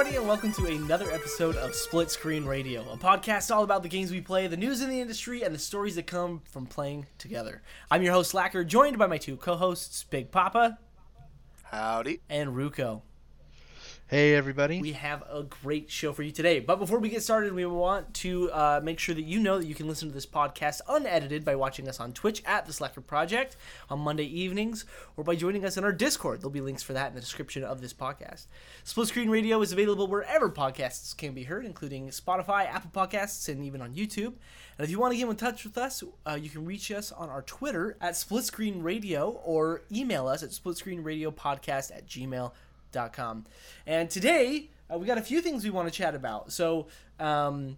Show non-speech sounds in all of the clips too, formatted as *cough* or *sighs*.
everybody, and welcome to another episode of Split Screen Radio, a podcast all about the games we play, the news in the industry, and the stories that come from playing together. I'm your host, Slacker, joined by my two co hosts, Big Papa Howdy. and Ruko. Hey everybody. We have a great show for you today. But before we get started, we want to uh, make sure that you know that you can listen to this podcast unedited by watching us on Twitch at The Slacker Project on Monday evenings or by joining us in our Discord. There'll be links for that in the description of this podcast. Split Screen Radio is available wherever podcasts can be heard, including Spotify, Apple Podcasts, and even on YouTube. And if you want to get in touch with us, uh, you can reach us on our Twitter at Split Screen Radio or email us at splitscreenradiopodcast at gmail.com com. And today, uh, we got a few things we want to chat about. So, um,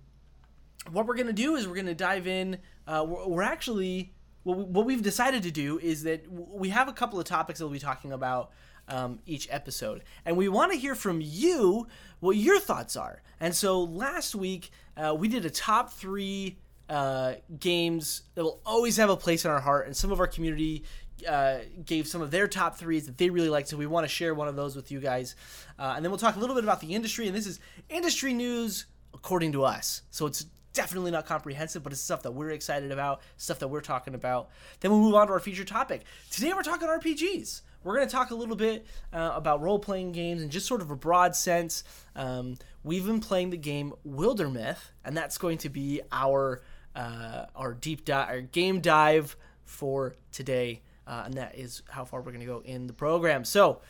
what we're going to do is we're going to dive in. Uh, we're, we're actually, what, we, what we've decided to do is that we have a couple of topics that we'll be talking about um, each episode. And we want to hear from you what your thoughts are. And so last week, uh, we did a top three uh, games that will always have a place in our heart. And some of our community uh, gave some of their top threes that they really liked. So we want to share one of those with you guys. Uh, and then we'll talk a little bit about the industry. And this is industry news according to us. So it's definitely not comprehensive, but it's stuff that we're excited about, stuff that we're talking about. Then we'll move on to our feature topic. Today we're talking RPGs. We're going to talk a little bit uh, about role playing games in just sort of a broad sense. Um, we've been playing the game Wildermyth, and that's going to be our uh, our deep dive, our game dive for today. Uh, and that is how far we're going to go in the program. So,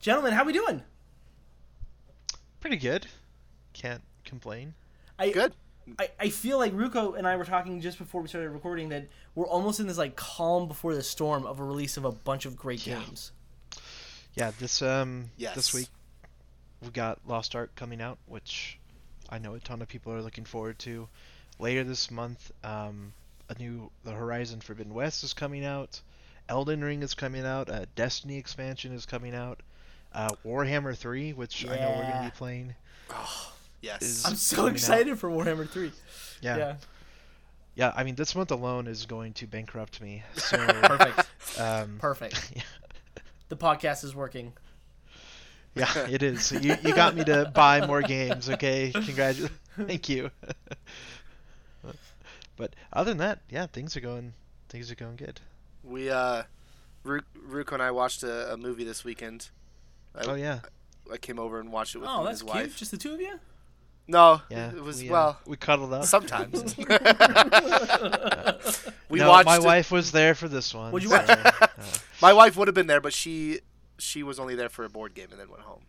gentlemen, how we doing? Pretty good. Can't complain. I, Good. I, I feel like Ruko and I were talking just before we started recording that we're almost in this like calm before the storm of a release of a bunch of great Yeah. games. Yeah, this um Yes. this week we got Lost Ark coming out, which I know a ton of people are looking forward to. Later this month, um, a new The Horizon Forbidden West is coming out. Elden Ring is coming out. A Destiny expansion is coming out. Uh, Warhammer 3, which I know we're gonna be playing. Oh, Yes. Is- I'm so coming out. excited for Warhammer 3. Yeah. Yeah. yeah. I mean, this month alone is going to bankrupt me. *laughs* So, Perfect. um, Perfect. *laughs* Yeah. The podcast is working. Yeah, *laughs* it is. You, you got me to buy more games, okay? Congratulations. Thank you. but other than that, yeah, things are going things are going good. We uh, Ruko and I watched a, a movie this weekend. I, Oh yeah. I came over and watched it with Oh, him and that's his cute. wife. Just the two of you? No, Yeah. it was we, uh, well we cuddled up. sometimes. *laughs* *laughs* we no, watched. my it- wife was there for this one. What'd you so, watch? uh, *laughs* My wife would have been there, but she she was only there for a board game and then went home.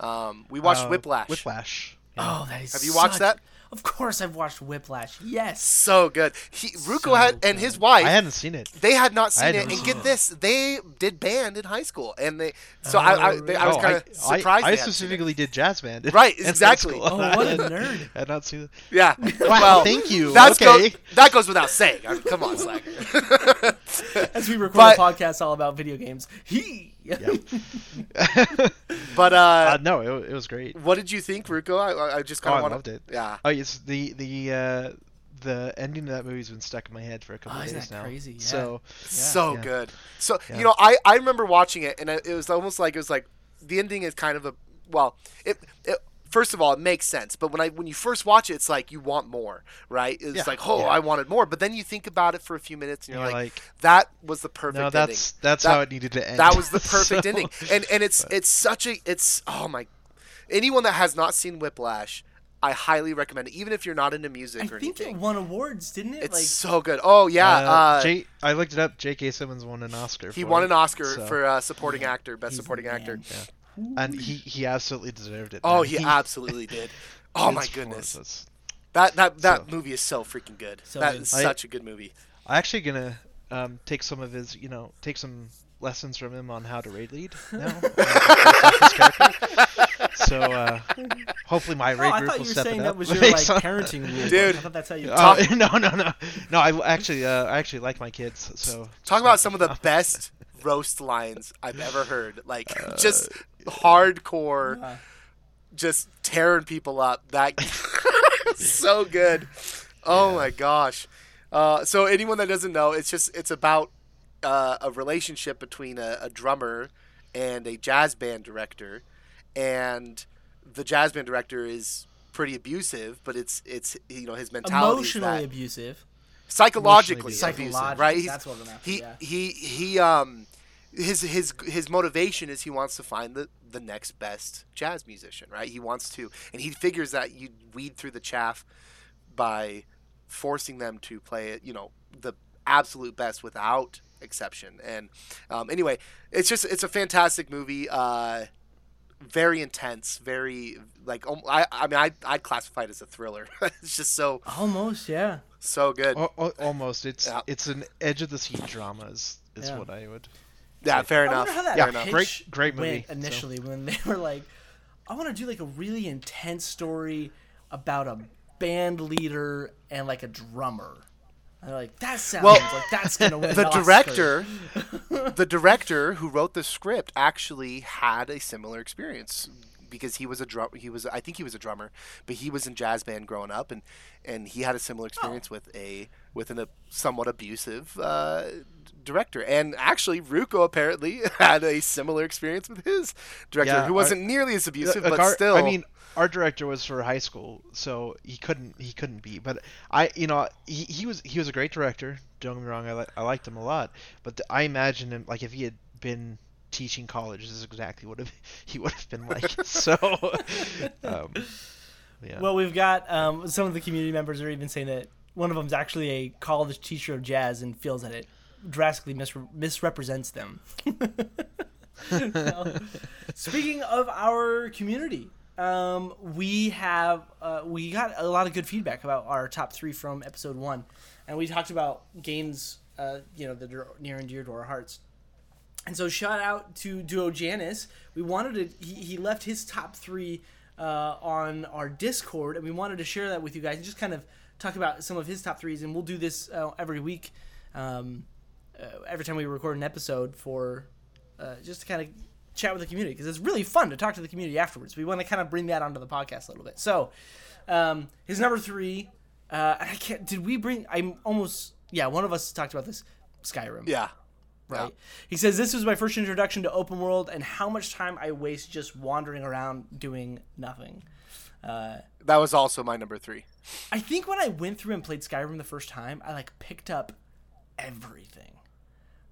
Um, we watched uh, Whiplash. Whiplash. Yeah. Oh, that is Have you watched such- that? Of course I've watched Whiplash. Yes. So good. He Ruko So had and his wife. I hadn't seen it. they had not seen it, and seen get it. this, they did band in high school, and they. So I, I, they, I was Oh, kind of I, surprised. I, they hadn't seen it. specifically did jazz band. *laughs* Right, exactly. Oh, what a *laughs* nerd. I had not seen it. Yeah. *laughs* Wow, well, thank you. That's okay. go- that goes without saying. I mean, come on, Slacker. As we record But- a podcast all about video games. He. *laughs* but uh, uh, no, it, it was great. what did you think, Ruko? I, I just Oh, kind of want loved it. Yeah. Oh, it's the the uh, the ending of that movie's been stuck in my head for a couple Oh, of days now. crazy? Yeah. So so Yeah. good. So Yeah. you know, I I remember watching it, and it was almost like it was like the ending is kind of a well, it. it First of all, it makes sense, but when I when you first watch it, it's like you want more, right? It's Yeah, like, oh, yeah. I wanted more, but then you think about it for a few minutes, and you're, You're like, like, that was the perfect no, ending. that's that's That- how it needed to end. That was the *laughs* perfect So- ending, and and it's *laughs* it's such a it's oh my, anyone that has not seen Whiplash, I highly recommend it. Even if you're not into music I or think anything, it won awards, didn't it? it's like, so good. Oh yeah, Uh, uh, J- I looked it up. J.K. Simmons won an Oscar. he for won it, an Oscar so- for uh, supporting actor, best He's supporting actor. man. And he he absolutely deserved it. Oh, man. he absolutely did. *laughs* Oh my goodness, was- that that that So- movie is so freaking good. So That good. is I- such a good movie. I'm actually gonna um, take some of his, you know, take some lessons from him on how to raid lead *laughs* now. his character. So uh, hopefully my Oh, raid I thought will you were saying that was *laughs* your like parenting rule. Dude. I thought that's how you. Uh, no, no, no, no. I actually, uh, I actually like my kids. So Talk about some of the best roast lines I've ever heard. Like Uh, just hardcore, Yeah. just tearing people up. That *laughs* so good. Oh my gosh. Uh, so anyone that doesn't know, it's just it's about uh, a relationship between a, a drummer and a jazz band director, and the jazz band director is pretty abusive, but it's it's you know his mentality is Emotionally that abusive. psychologically Emotionally abusive, Psychologically, right? He's- that's what I'm after, he yeah. he he um his his his motivation is he wants to find the the next best jazz musician, right? He wants to, and he figures that you weed through the chaff by forcing them to play it, you know, the absolute best without exception. And um, anyway, it's just it's a fantastic movie. Uh, very intense, very like um, I I mean I I'd classify it as a thriller. *laughs* it's just so Almost, yeah. so good. Al- al- almost. It's Yeah. it's an edge of the seat drama is, is Yeah. what I would. Yeah, fair I enough. wonder how that Yeah, enough. pitch Great- great movie, went so. initially when they were like, I want to do like a really intense story about a band leader and like a drummer. And they're like, that sounds Well, like that's gonna win. *laughs* the an Oscar." director *laughs* the director who wrote the script actually had a similar experience because he was a drum he was I think he was a drummer but he was in jazz band growing up and and he had a similar experience Oh. with a with an, a somewhat abusive uh, director and actually Ruko apparently *laughs* had a similar experience with his director Yeah, who wasn't nearly as abusive Uh, but Gar- still I mean, our director was for high school, so he couldn't he couldn't be. But I, you know, he, he was he was a great director. Don't get me wrong, I li- I liked him a lot. But th- I imagine him like if he had been teaching college, this is exactly what *laughs* he would have been like. so, *laughs* um, yeah. Well, we've got um, some of the community members are even saying that one of them is actually a college teacher of jazz and feels that it drastically misre- misrepresents them. *laughs* So, speaking of our community, um, we have uh, we got a lot of good feedback about our top three from episode one, and we talked about games, uh, you know, that are near and dear to our hearts. And so, shout out to Duo Janice. We wanted to. He, he left his top three uh, on our Discord, and we wanted to share that with you guys and just kind of talk about some of his top threes. And we'll do this uh, every week, um, uh, every time we record an episode for uh, just to kind of chat with the community because it's really fun to talk to the community afterwards. We want to kind of bring that onto the podcast a little bit. So, um, his number three. Uh, I can't. Did we bring? I'm almost. Yeah, one of us talked about this. Skyrim yeah right? He says this was my first introduction to open world and how much time I waste just wandering around doing nothing. Uh, that was also my number 3 I think when I went through and played Skyrim the first time, I like picked up everything.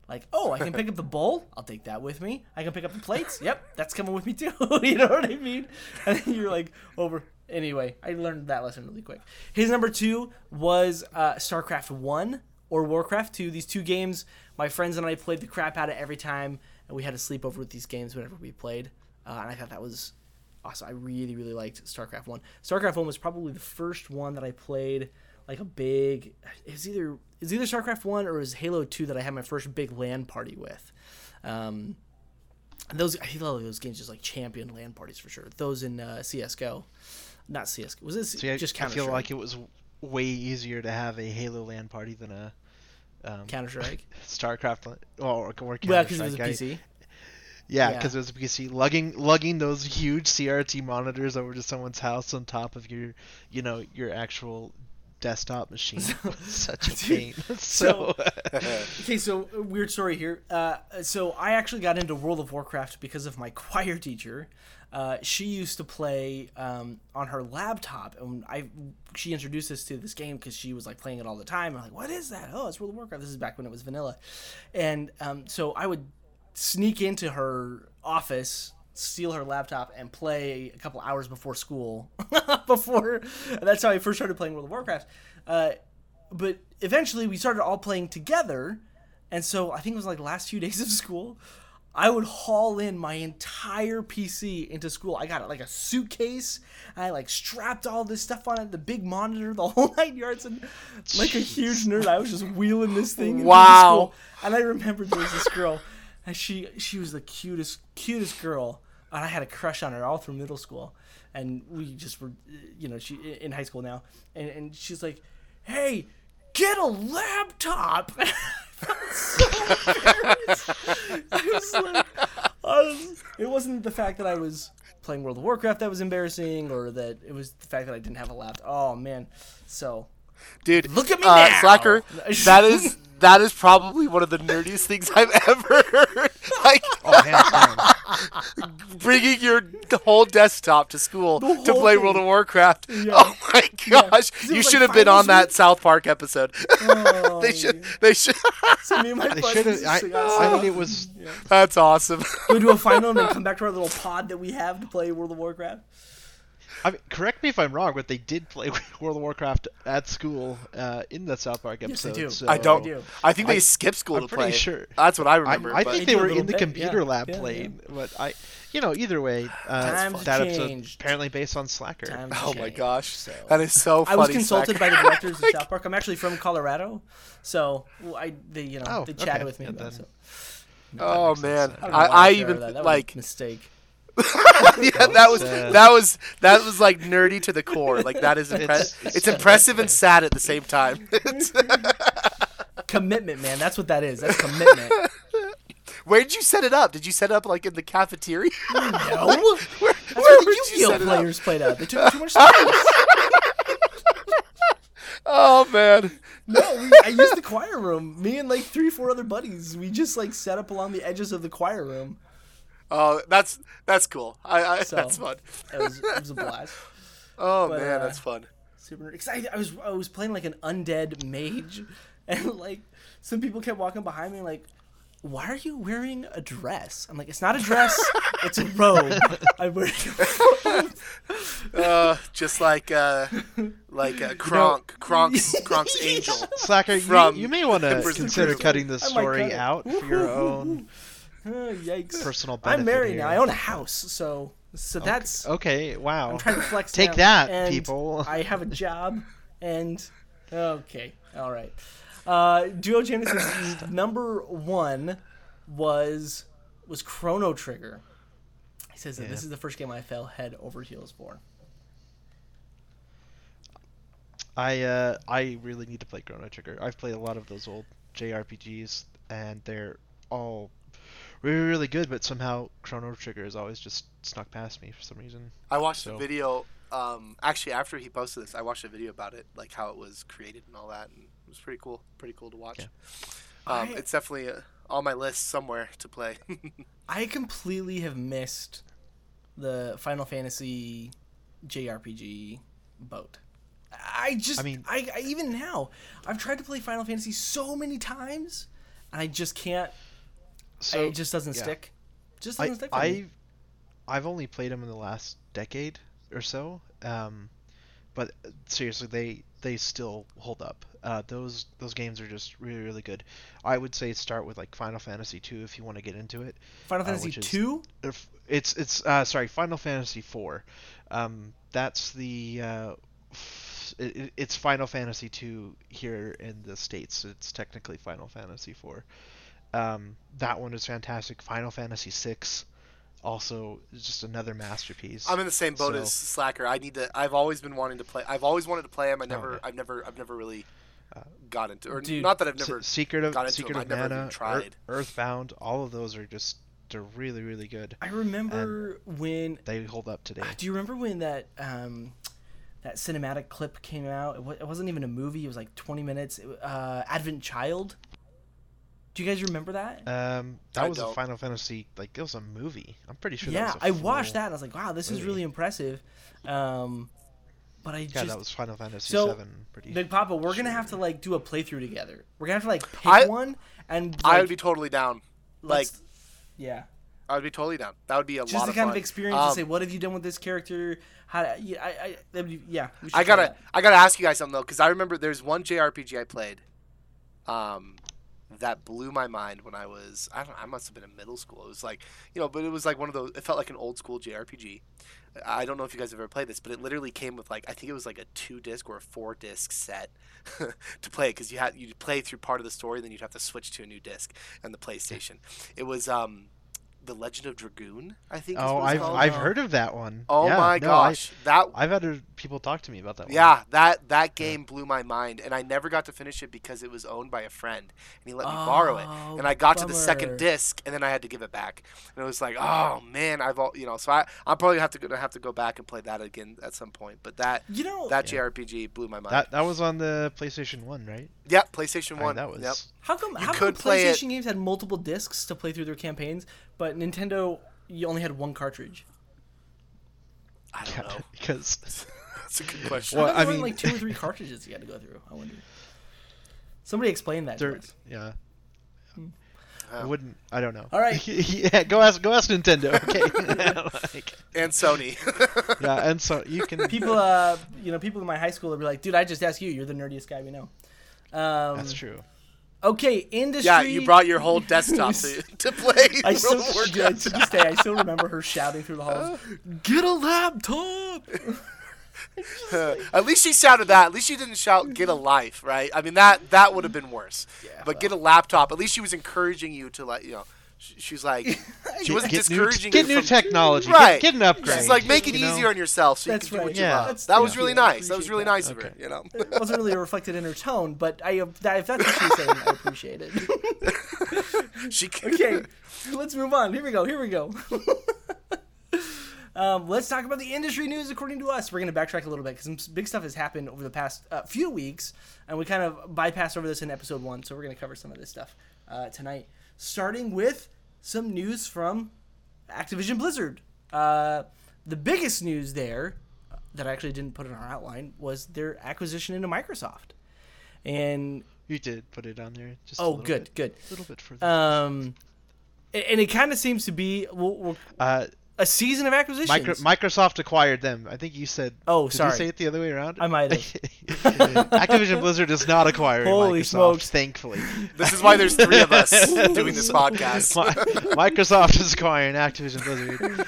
Like, oh, I can pick up the *laughs* bowl. I'll take that with me. I can pick up the plates. Yep, that's coming with me too. *laughs* you know what I mean? And then you're like over. Anyway, I learned that lesson really quick. His number two was uh, StarCraft One or Warcraft Two. These two games, my friends and I played the crap out of every time, and we had to sleep over with these games whenever we played. Uh, and I thought that was awesome. I really, really liked StarCraft One. StarCraft One was probably the first one that I played like a big. It was either it was either StarCraft One or it was Halo Two that I had my first big LAN party with. Um, those I feel like those games just like champion LAN parties for sure. Those in uh, CS:GO, not CS:GO. Was this See, I, just I Counter feel like it was way easier to have a Halo LAN party than a um, Counter Strike. *laughs* StarCraft or, or well, Counter because it was a Strike. I- PC. Yeah, Yeah. because it was a PC. Lugging lugging those huge CRT monitors over to someone's house on top of your, you know, your actual desktop machine *laughs* was such a pain. *laughs* so, Okay, so weird story here. Uh, so I actually got into World of Warcraft because of my choir teacher. Uh, she used to play um, on her laptop, and I she introduced us to this game because she was like playing it all the time. I'm like, what is that? Oh, it's World of Warcraft. This is back when it was vanilla, and um, so I would sneak into her office steal her laptop and play a couple hours before school *laughs* before that's how i first started playing world of warcraft uh, but eventually we started all playing together and so i think it was like the last few *laughs* days of school i would haul in my entire pc into school. I got it like a suitcase. I like strapped all this stuff on it the big monitor the *laughs* whole nine yards and like a huge nerd. I was just wheeling this thing into Wow. school. and i remember there was this girl and she she was the cutest cutest girl and i had a crush on her all through middle school. And we just were you know she in high school now. And, and she's like hey get a laptop *laughs* so embarrassed. I was like, I was, it wasn't the fact that I was playing World of Warcraft that was embarrassing, or that it was the fact that I didn't have a laptop. Oh man, so Dude, Look at me uh, now! Slacker. *laughs* That is that is probably one of the nerdiest things I've ever *laughs* heard. Like, oh, hands down. *laughs* bringing your whole desktop to school to play thing. World of Warcraft. Yeah. *laughs* Oh my Yeah. gosh! 'Cause it You was should like have been on that week. South Park episode. *laughs* Oh, they should. yeah. They should. So me and my They buddies should have. I, sing I outside. mean, it was. That's awesome. Go do a final and then come back to our little pod that we have to play World of Warcraft. I mean, correct me if I'm wrong, but they did play *laughs* World of Warcraft at school uh, in the South Park episode. Yes, they episode. do. So I don't. do. I think they I- skipped school I'm to pretty play. sure. That's what I I, remember. I but think They they were in the bit, computer yeah, lab yeah, playing, but I, you know, either way, uh, that have episode apparently based on Slacker. Times oh my gosh, so. that is so funny. I was consulted Slacker. by the directors of *laughs* South Park. I'm actually from Colorado, so well, I they you know Oh, they chatted okay. with me about then- it. Oh makes sense man, then. I, I, I even that. That like mistake. *laughs* yeah, that was that was that was like nerdy to the core. Like that is impressive. *laughs* It's- It's, impressive and sad at the same time. *laughs* Commitment, man. That's what that is. That's commitment. Where did you set it up? Did you set it up like in the cafeteria? no, where that's where where the would you Yu-Gi-Oh set it up? players played out. They took too much space. Oh man. No, we, I used the choir room. Me and like three, four other buddies. We just like set up along the edges of the choir room. Oh, that's that's cool. I, I So- that's fun. It was, it was a blast. *laughs* Oh but, man, uh, that's fun. Super. Cause I, I was I was playing like an undead mage, *laughs* and like some people kept walking behind me like. Why are you wearing a dress? I'm like, it's not a dress, *laughs* it's a robe. I wear wearing. Uh, just like uh, like uh, Kronk, Kronk's Kronk's angel. Slacker, you, you may want to consider cutting this story cut out for your own *laughs* Yikes. personal benefit. I'm married here. now. I own a house, so so that's Okay, wow. I'm trying to flex. Take now, that, and people. *laughs* I have a job, and okay, all right. Uh, Duo Genesis *laughs* number one was was Chrono Trigger. He says that this is the first game I fell head over heels for. I uh, I really need to play Chrono Trigger. I've played a lot of those old JRPGs, and they're all really really good. But somehow Chrono Trigger has always just snuck past me for some reason. I watched a So- video. Um, actually, after he posted this, I watched a video about it, like how it was created and all that, and it was pretty cool. Pretty cool to watch. Yeah. Um, I- it's definitely uh, on my list somewhere to play. *laughs* I completely have missed the Final Fantasy JRPG boat. I just, I I mean, mean- I, I even now, I've tried to play Final Fantasy so many times, and I just can't. So it just doesn't yeah. stick. Just I doesn't stick. For me. I've I've only played them in the last decade or so. Um, but seriously, they they still hold up. Uh, those those games are just really really good. I would say start with like Final Fantasy 2 if you want to get into it. Final uh, Fantasy two. It's it's uh, sorry Final Fantasy 4. Um, that's the uh, f- it, it- it's Final Fantasy 2 here in the states. It's technically Final Fantasy 4. Um, that one is fantastic. Final Fantasy VI, also just another masterpiece. I'm in the same boat So- as Slacker. I need to. I've always been wanting to play. I've always wanted to play him. I never. yeah. I've never. I've never really Uh, got into. Or Dude, not that I've never. Secret of got into Secret them. of I've Mana, Ear- tried. Earthbound, all of those are just they're really really good. I remember when. They hold up today. Do you remember when that um, that cinematic clip came out? It, wa- it wasn't even a movie. It was like 20 minutes. It, uh, Advent Child. Do you guys remember that? Um, that I was a don't. Final Fantasy like it was a movie. I'm pretty sure. yeah, that was a I watched that and I was like, wow, this is really impressive. Um, but I Yeah, just that was Final Fantasy So, Seven. Pretty. Big Papa, we're gonna have to like do a playthrough together. We're gonna have to like pick I- one and I would be totally down. Like yeah, I would be totally down. That would be a lot. just lot the of kind fun. of experience Um, to say, what have you done with this character? How? Yeah, I, I, be, yeah. I gotta. I gotta ask you guys something though, because I remember there's one JRPG I played, um, that blew my mind when I was, I don't, I must have been in middle school. It was like, you know, but it was like one of those. It felt like an old school JRPG. I don't know if you guys have ever played this, but it literally came with like, I think it was like a two disc or a four disc set *laughs* to play because you had you play through part of the story, then you'd have to switch to a new disc and the PlayStation. It was um, the Legend of Dragoon, I think. is oh, what I've called. I've Oh. heard of that one. Oh Yeah, my no, I- gosh, that I've had people talk to me about that one. yeah, that that game blew my mind, and I never got to finish it because it was owned by a friend, and he let me borrow it. Oh, And I got to the second disc, and then I had to give it back, and it was like, oh man, I've all you know. So I I'm probably have to gonna have to go back and play that again at some point. But that You know, that Yeah. JRPG blew my mind. That that was on the PlayStation One, right? Yeah, PlayStation I mean, One. that was. Yep. how come you how come could play it- PlayStation games had multiple discs to play through their campaigns, but Nintendo you only had one cartridge? I don't know. *laughs* because *laughs* That's a good question. Well, thought I there mean- like two or three cartridges you had to go through. I wonder. Somebody explain that. To there, us. yeah, I wouldn't. I don't know. All right. *laughs* yeah, go ask go ask Nintendo. Okay. Like, and Sony. yeah, and so you can. People, uh, you know, people in my high school would be like, "Dude, I just asked you. You're the nerdiest guy we know." Um, That's true. Okay, industry. yeah, you brought your whole desktop to, *laughs* to play I still, yeah, to this day, I still remember her shouting through the halls, *laughs* "Get a laptop!" *laughs* At least she shouted that. At least she didn't shout "Get a life," right? I mean that that would have mm-hmm. been worse. Yeah, but get a laptop. At least she was encouraging you to like you know. Sh- She's like *laughs* she wasn't Get new, discouraging get you new from, technology. Right. Get, get an upgrade. She's like make it you know? easier on yourself so That's you can do right. what you Yeah. love. That's- that was yeah. really Yeah, nice. That was really that. nice of her. You know. It wasn't really reflected in her tone, but I, if that's what she's saying, I appreciate it. *laughs* she okay, *laughs* let's move on. Here we go. Here we go. Um, let's talk about the industry news according to us. We're going to backtrack a little bit because some big stuff has happened over the past uh, few weeks, and we kind of bypassed over this in episode one. So we're going to cover some of this stuff uh, tonight, starting with some news from Activision Blizzard. Uh, the biggest news there uh, that I actually didn't put in our outline was their acquisition into Microsoft. And You did put it on there. Just oh, good, bit, good. A little bit further. Um, and it kind of seems to be well, well, Uh, a season of acquisitions. Micro- Microsoft acquired them. I think you said. Oh, did sorry. Did you say it the other way around? I might have. *laughs* Activision Blizzard does not acquire Holy Microsoft. smokes. Thankfully, This is why there's three of us *laughs* doing this podcast. Mi- Microsoft is acquiring Activision Blizzard.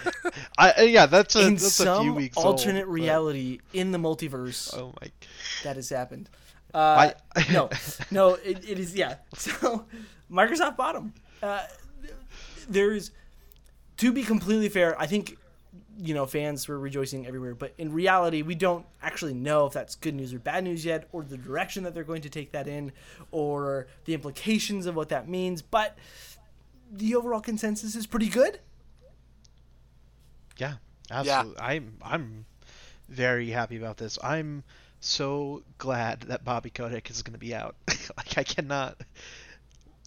I, uh, yeah, that's a in that's some a few weeks alternate old, but- reality in the multiverse Oh my. that has happened. Uh, I- *laughs* no, no, it, it is yeah. So Microsoft bought them. Uh, there's to be completely fair. I think you know fans were rejoicing everywhere, but in reality, we don't actually know if that's good news or bad news yet, or the direction that they're going to take that in, or the implications of what that means. But the overall consensus is pretty good. Yeah, absolutely. I'm I'm very happy about this. I'm so glad that Bobby Kotick is going to be out. *laughs* like I cannot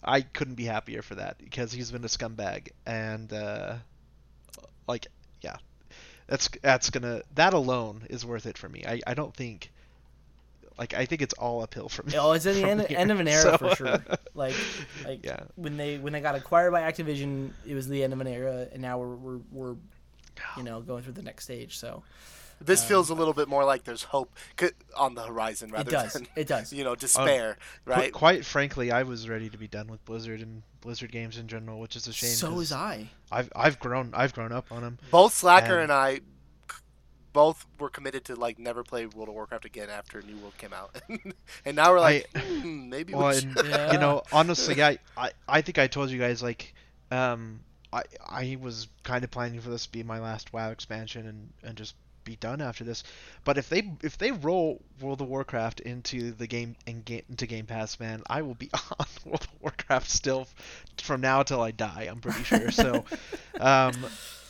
I couldn't be happier for that because he's been a scumbag and uh like yeah. That's that's to that alone is worth it for me. I I don't think like I think it's all uphill for me. Oh, it's at the *laughs* end, here. end of an era So- for sure. *laughs* Like, like Yeah. when they when they got acquired by Activision, it was the end of an era, and now we're we're, we're you know going through the next stage. So This feels a little bit more like there's hope on the horizon rather it does, than it does. *laughs* you know despair, Qu- right? Quite frankly, I was ready to be done with Blizzard and Blizzard games in general, which is a shame. So 'cause is I. I've I've grown I've grown up on them. Both Slacker And- and I c- both were committed to like never play World of Warcraft again after New World came out, *laughs* and now we're like, hmm, maybe Well, we and. Yeah. *laughs* you know, honestly, I, I I think I told you guys like, um, I I was kind of planning for this to be my last WoW expansion and and just be done after this. But if they if they roll World of Warcraft into the game and game into Game Pass, man, I will be *laughs* on World of Warcraft still from now till I die. I'm pretty sure. So, *laughs* um,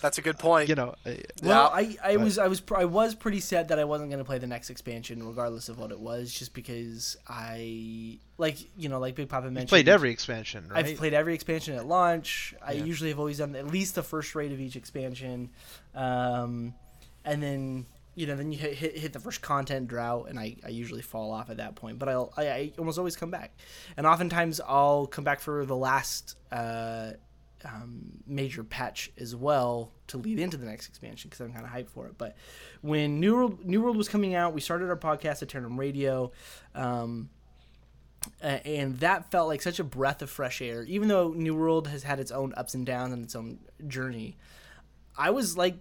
That's a good point. you know, uh, Well, I, I but- was I was I was pretty sad that I wasn't going to play the next expansion, regardless of what it was, just because I like you know like Big Papa you mentioned. played every expansion, right? I've played every expansion at launch. I usually have always done at least the first raid of each expansion, um, and then you know then you hit, hit, hit the first content drought, and I, I usually fall off at that point. But I'll, I I almost always come back, and oftentimes I'll come back for the last uh, um, major patch as well to lead into the next expansion because I'm kind of hyped for it. But when New World New World was coming out, we started our podcast at Turnham Radio. Um, and that felt like such a breath of fresh air. Even though New World has had its own ups and downs and its own journey, I was like,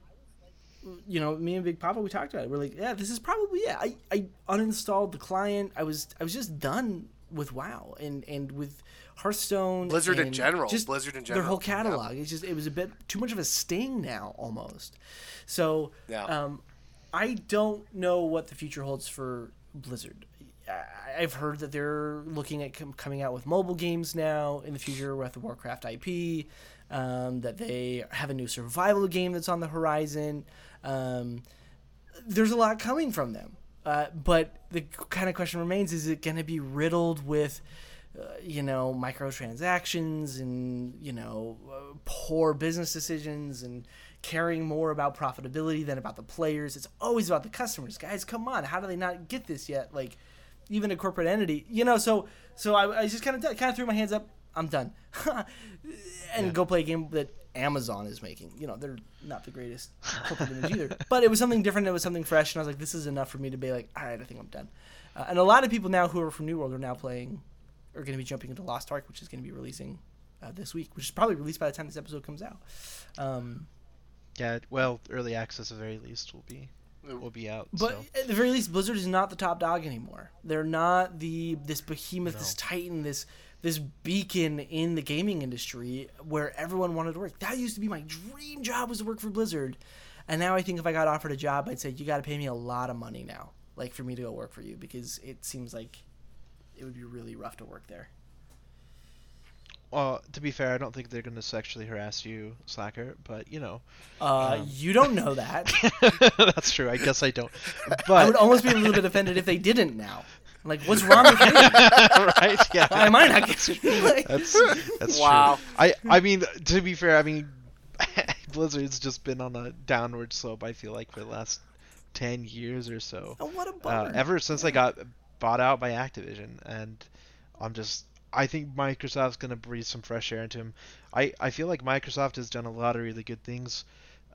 you know, me and Big Papa, we talked about it. We're like, yeah, this is probably yeah. I, I uninstalled the client. I was I was just done with WoW and and with Hearthstone. Blizzard in general. just Blizzard in general, Their whole Yeah. catalog. It's just it was a bit too much of a sting now almost. So Yeah. um, I don't know what the future holds for Blizzard. I- I've heard that they're looking at com- coming out with mobile games now in the future with the Warcraft IP. Um, that they have a new survival game that's on the horizon. Um, there's a lot coming from them, uh, but the kind of question remains: Is it going to be riddled with uh, you know, microtransactions and you know, uh, poor business decisions and caring more about profitability than about the players. It's always about the customers, guys. Come on, how do they not get this yet? Like, even a corporate entity, you know. So, so I, I just kind of kind of threw my hands up. I'm done, *laughs* and Yeah. go play a game that Amazon is making. You know, they're not the greatest *laughs* corporate image either, but it was something different. It was something fresh, and I was like, this is enough for me to be like, all right, I think I'm done. Uh, and a lot of people now who are from New World are now playing, are going to be jumping into Lost Ark, which is going to be releasing uh, this week, which is probably released by the time this episode comes out. Um, Yeah, well, early access at the very least will be will be out. But so. at the very least, Blizzard is not the top dog anymore. They're not the this behemoth, No. this titan, this this beacon in the gaming industry where everyone wanted to work. That used to be my dream job was to work for Blizzard, and now I think if I got offered a job, I'd say you got to pay me a lot of money now, like for me to go work for you, because it seems like it would be really rough to work there. Well, to be fair, I don't think they're gonna sexually harass you, Slacker. But you know, Uh, Um. you don't know that. *laughs* that's true. I guess I don't. I would almost be a little bit offended if they didn't now. Like, what's wrong with me? *laughs* right? Yeah. Why am I not getting *laughs* like, That's that's Wow. true. I I mean, to be fair, I mean, *laughs* Blizzard's just been on a downward slope. I feel like for the last ten years or so. Oh, what a Uh, bummer. ever since I got bought out by Activision, and I'm just. I think Microsoft's gonna breathe some fresh air into him. I, I feel like Microsoft has done a lot of really good things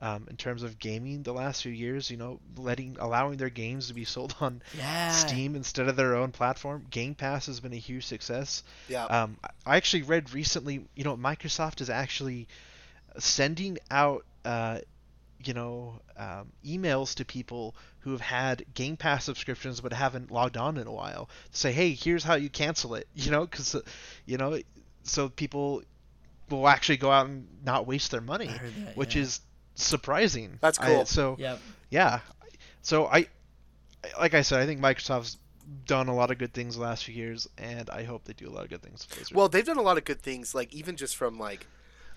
um, in terms of gaming the last few years. You know, letting allowing their games to be sold *laughs* on yeah. Steam instead of their own platform. Game Pass has been a huge success. Yeah. Um, I actually read recently, you know, Microsoft is actually sending out, uh, you know, um, emails to people who have had Game Pass subscriptions but haven't logged on in a while to say, hey, here's how you cancel it. *laughs* You know, because, you know, so people will actually go out and not waste their money, that, which yeah. is surprising. That's I- cool. so Yep. yeah, so I, like I said, I think Microsoft's done a lot of good things the last few years, and I hope they do a lot of good things. Blizzard. Well, they've done a lot of good things, like even just from like,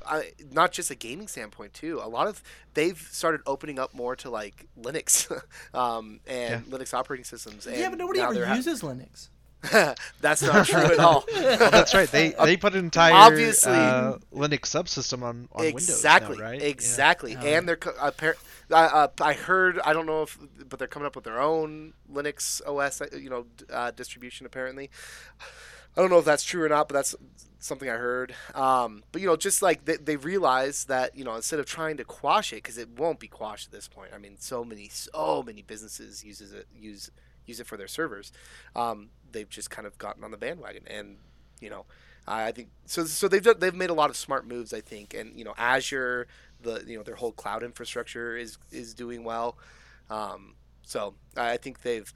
I, not just a gaming standpoint too. A lot of they've started opening up more to like Linux, *laughs* um, and Linux operating systems. And yeah, but nobody ever they're ha- uses Linux. *laughs* That's not true at all. Well, that's right. They they put an entire Obviously- uh, Linux subsystem on, on exactly, Windows now, right? Exactly. Oh. And they're co- appar- uh, uh, I heard I don't know if, but they're coming up with their own Linux OS, uh, you know, uh, distribution apparently. I don't know if that's true or not, but that's something I heard. Um, but you know, just like they, they realize that you know instead of trying to quash it, because it won't be quashed at this point. I mean, so many, so many businesses uses it use use it for their servers. Um, they've just kind of gotten on the bandwagon, and you know, I think so. So they've done, they've made a lot of smart moves, I think, and you know, Azure, the you know their whole cloud infrastructure is is doing well. Um, so I I think they've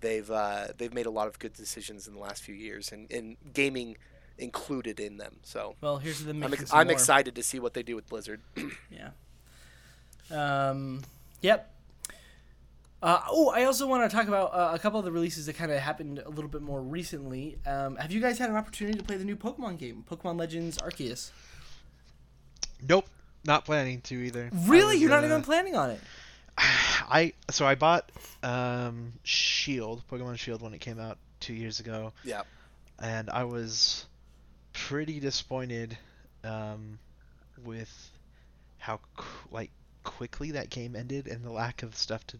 they've uh, they've made a lot of good decisions in the last few years, and, and gaming included in them. So Well, here's the I'm, ex- I'm excited to see what they do with Blizzard. *clears throat* Yeah. Um. Yep. Uh, oh, I also want to talk about uh, a couple of the releases that kind of happened a little bit more recently. Um, have you guys had an opportunity to play the new Pokemon game, Pokemon Legends Arceus? Nope, not planning to either. Really, was, you're not uh, even planning on it? *sighs* I so I bought um, Shield, Pokemon Shield, when it came out two years ago, yeah, and I was pretty disappointed um, with how like quickly that game ended and the lack of stuff to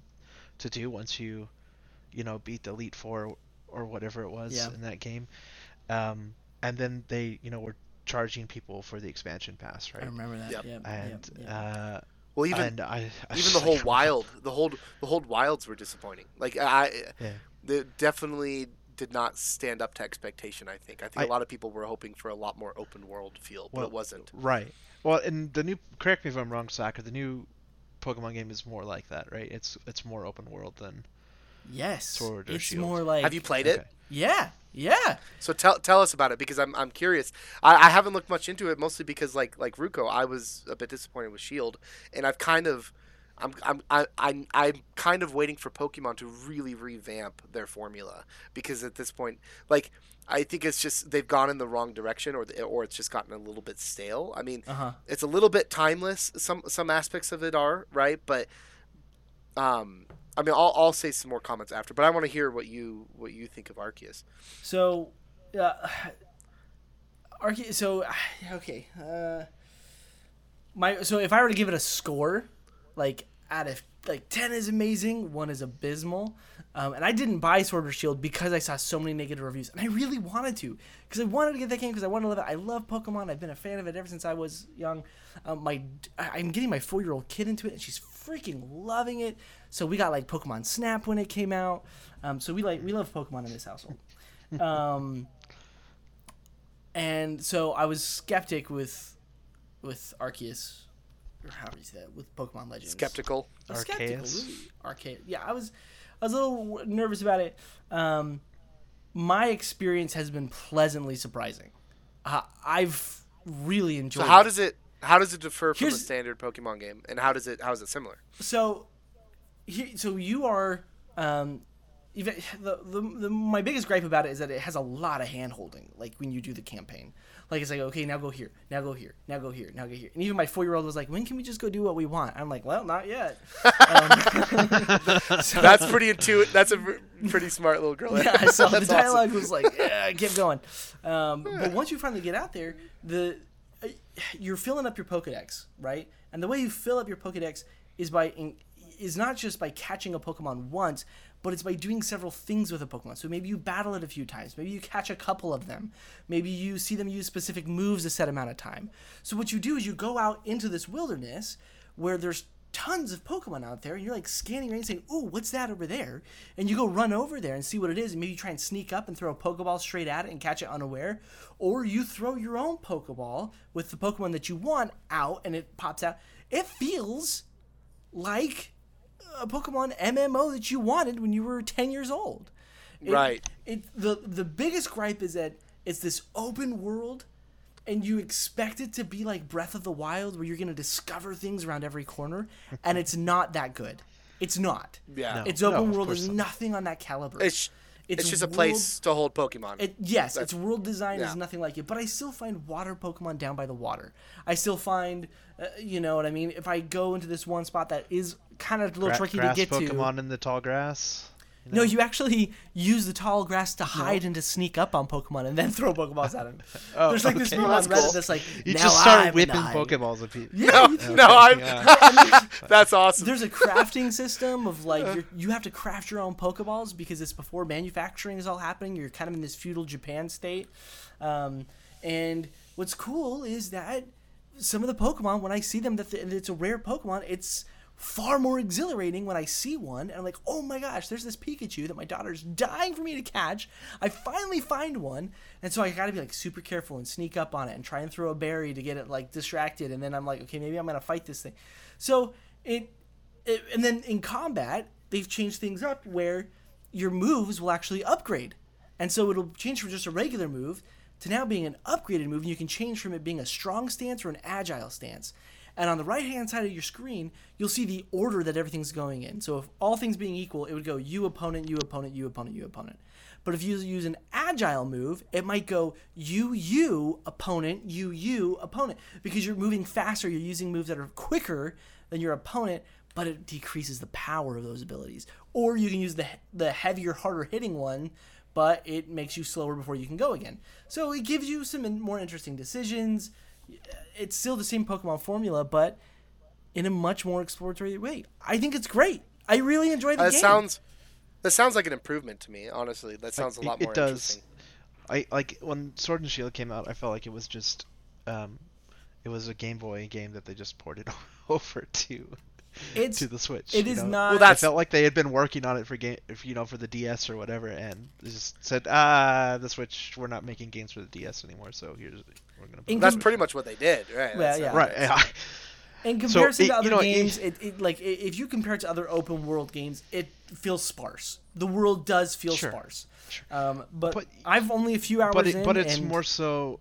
to do once you you know beat the Elite Four or whatever it was Yeah. in that game. Um, and then they you know were charging people for the expansion pass, right? I remember that. Yep. Yep. And yep, yep. uh, well even and I, I even *laughs* the whole like, wild the whole the whole wilds were disappointing. Like I, Yeah. they definitely did not stand up to expectation. I think I think a I- lot of people were hoping for a lot more open world feel, but Well, it wasn't. Right. Well, and the new correct me if I'm wrong, Slacker. The new Pokemon game is more like that, right? It's it's more open world than yes, Sword or it's Shield. more like. Have you played it? Yeah, yeah. So tell tell us about it because I'm I'm curious. I, I haven't looked much into it mostly because like like Ruko, I was a bit disappointed with Shield, and I've kind of. I'm, I'm, I, I'm, I'm kind of waiting for Pokemon to really revamp their formula because at this point, like, I think it's just they've gone in the wrong direction or the, or it's just gotten a little bit stale. I mean, Uh huh. it's a little bit timeless. Some some aspects of it are right, but um, I mean, I'll, I'll say some more comments after. But I want to hear what you what you think of Arceus. So, uh, Arche- so *sighs* okay. Uh, my so if I were to give it a score, like out of like ten is amazing, one is abysmal. Um, and I didn't buy Sword or Shield because I saw so many negative reviews, and I really wanted to because I wanted to get that game because I wanted to love it. I love Pokemon. I've been a fan of it ever since I was young. Um, my I'm getting my four year old kid into it, and she's freaking loving it. So we got like Pokemon Snap when it came out. Um, so we like we love Pokemon in this household. *laughs* Um, and so I was skeptic with with Arceus, or how do you say that? With Pokemon Legends. Skeptical. I was skeptical, Arceus? really. Arceus. Yeah, I was I was a little nervous about it. Um, my experience has been pleasantly surprising. Uh, I've really enjoyed. So how it. does it how does it differ from a Here's- standard Pokemon game, and how does it how is it similar? so he, so you are um even the, the, the my biggest gripe about it is that it has a lot of hand holding like when you do the campaign like it's like okay now go here now go here now go here now go here and even my four year old was like when can we just go do what we want i'm like well not yet um, *laughs* so- That's pretty intuitive. That's a pretty smart little girl. yeah, I saw *laughs* the That's awesome. dialogue was like, yeah, keep going. Um, but once you finally get out there, the uh, you're filling up your Pokedex, right? And the way you fill up your Pokedex is by in, is not just by catching a Pokemon once, but it's by doing several things with a Pokemon. So maybe you battle it a few times, maybe you catch a couple of them, maybe you see them use specific moves a set amount of time. So what you do is you go out into this wilderness where there's tons of Pokemon out there, and you're like scanning around saying, "Ooh, what's that over there?" And you go run over there and see what it is, and maybe try and sneak up and throw a Pokeball straight at it and catch it unaware, or you throw your own Pokeball with the Pokemon that you want out, and it pops out. It feels like a Pokemon MMO that you wanted when you were 10 years old. It- Right. It the the biggest gripe is that it's this open world and you expect it to be like Breath of the Wild where you're going to discover things around every corner and it's not that good. It's not. Yeah. No. It's open of world. There's not. nothing on that caliber. It's It's it's, just a place to hold Pokemon. it, yes, That's- its world design yeah. is nothing like it, but I still find water Pokemon down by the water. I still find, uh, you know what I mean. If I go into this one spot that is kind of a little Gra- tricky to grass get to, Pokemon in the tall grass. No, you actually use the tall grass to hide and to sneak up on Pokemon and then throw Pokeballs at them. *laughs* Oh, There's like this okay. meme That's on Reddit cool. that's like, You now just start I'm whipping the hide. Pokeballs at *laughs* people. Yeah, no, you- no, I. yeah. *laughs* That's awesome. there's a crafting system of like you're, you have to craft your own Pokeballs because it's before manufacturing is all happening. You're kind of in this feudal Japan state, um, and what's cool is that some of the Pokemon when I see them that the, it's a rare Pokemon, it's far more exhilarating when I see one and I'm like, oh my gosh, there's this Pikachu that my daughter's dying for me to catch. I finally find one, and so I got to be like super careful and sneak up on it and try and throw a berry to get it like distracted, and then I'm like, okay, maybe I'm gonna fight this thing. So it, it and then in combat they've changed things up where your moves will actually upgrade, and so it'll change from just a regular move to now being an upgraded move, and you can change from it being a strong stance or an agile stance. And on the right hand side of your screen, you'll see the order that everything's going in. So if all things being equal, it would go you opponent, you opponent, you opponent, you opponent. But if you use an agile move, it might go you, you, opponent, you, you, opponent. Because you're moving faster, you're using moves that are quicker than your opponent, but it decreases the power of those abilities. Or you can use the, the heavier, harder hitting one, but it makes you slower before you can go again. So it gives you some more interesting decisions. It's still the same Pokemon formula, but in a much more exploratory way. I think it's great. I really enjoy the That game. sounds. That sounds like an improvement to me. Honestly, that sounds a It- lot it more does. interesting. I like when Sword and Shield came out. I felt like it was just, um, it was a Game Boy game that they just ported *laughs* over to It's to the Switch. It is know? not. Well, I felt like they had been working on it for game, if, you know, for the DS or whatever, and they just said, ah, the Switch, we're not making games for the DS anymore, so here's we're gonna. Put That's pretty much what they did, right? Well, yeah. Right. Yeah. *laughs* in So, comparison it- to other you know, games, it, it like if you compare it to other open world games, it feels sparse. The world does feel Sure. sparse. Um, but, But- I've only a few hours but it, in, but it's and more so.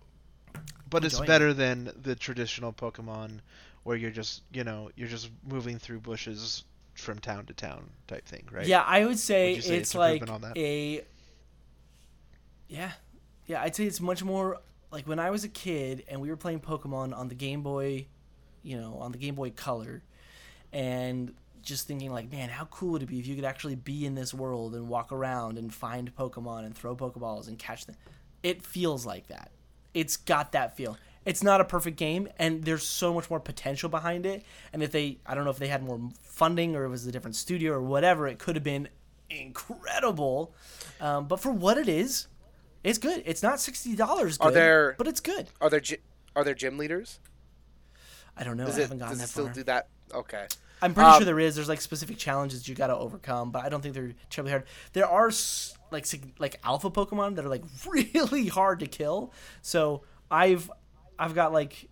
But it's enjoying better than the traditional Pokemon, where you're just you know you're just moving through bushes from town to town type thing, right? Yeah, I would say, Would say it's it's like improvement on that? a. Yeah, yeah, I'd say it's much more like when I was a kid and we were playing Pokemon on the Game Boy, you know, on the Game Boy Color, and just thinking like, man, how cool would it be if you could actually be in this world and walk around and find Pokemon and throw Pokeballs and catch them? It feels like that. it's got that feel. It's not a perfect game, and there's so much more potential behind it. And if they, I don't know if they had more funding or it was a different studio or whatever, it could have been incredible. Um, but for what it is, it's good. It's not sixty dollars. Are there- But it's good. Are there are there gym leaders? I don't know. Does I it, haven't gotten does it still far. do that? Okay. I'm pretty Um, sure there is. There's like specific challenges you got to overcome, but I don't think they're terribly hard. There are s- like like alpha Pokemon that are like *laughs* really hard to kill. So I've I've got like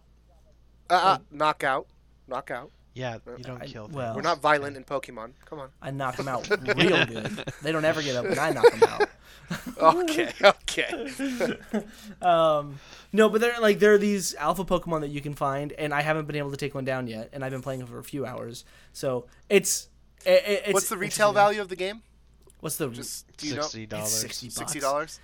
Uh, uh, knockout, knockout. Yeah, you don't I- kill things. well- We're not violent in Pokemon. Come on. I knock them out *laughs* real good. They don't ever get up, and I knock them out. *laughs* Okay. Okay. *laughs* Um, no, but there like there are these alpha Pokemon that you can find, and I haven't been able to take one down yet, and I've been playing for a few hours. So it's, it, it- it's What's the retail value of the game? What's the Just do you know? Sixty dollars. 60 dollars.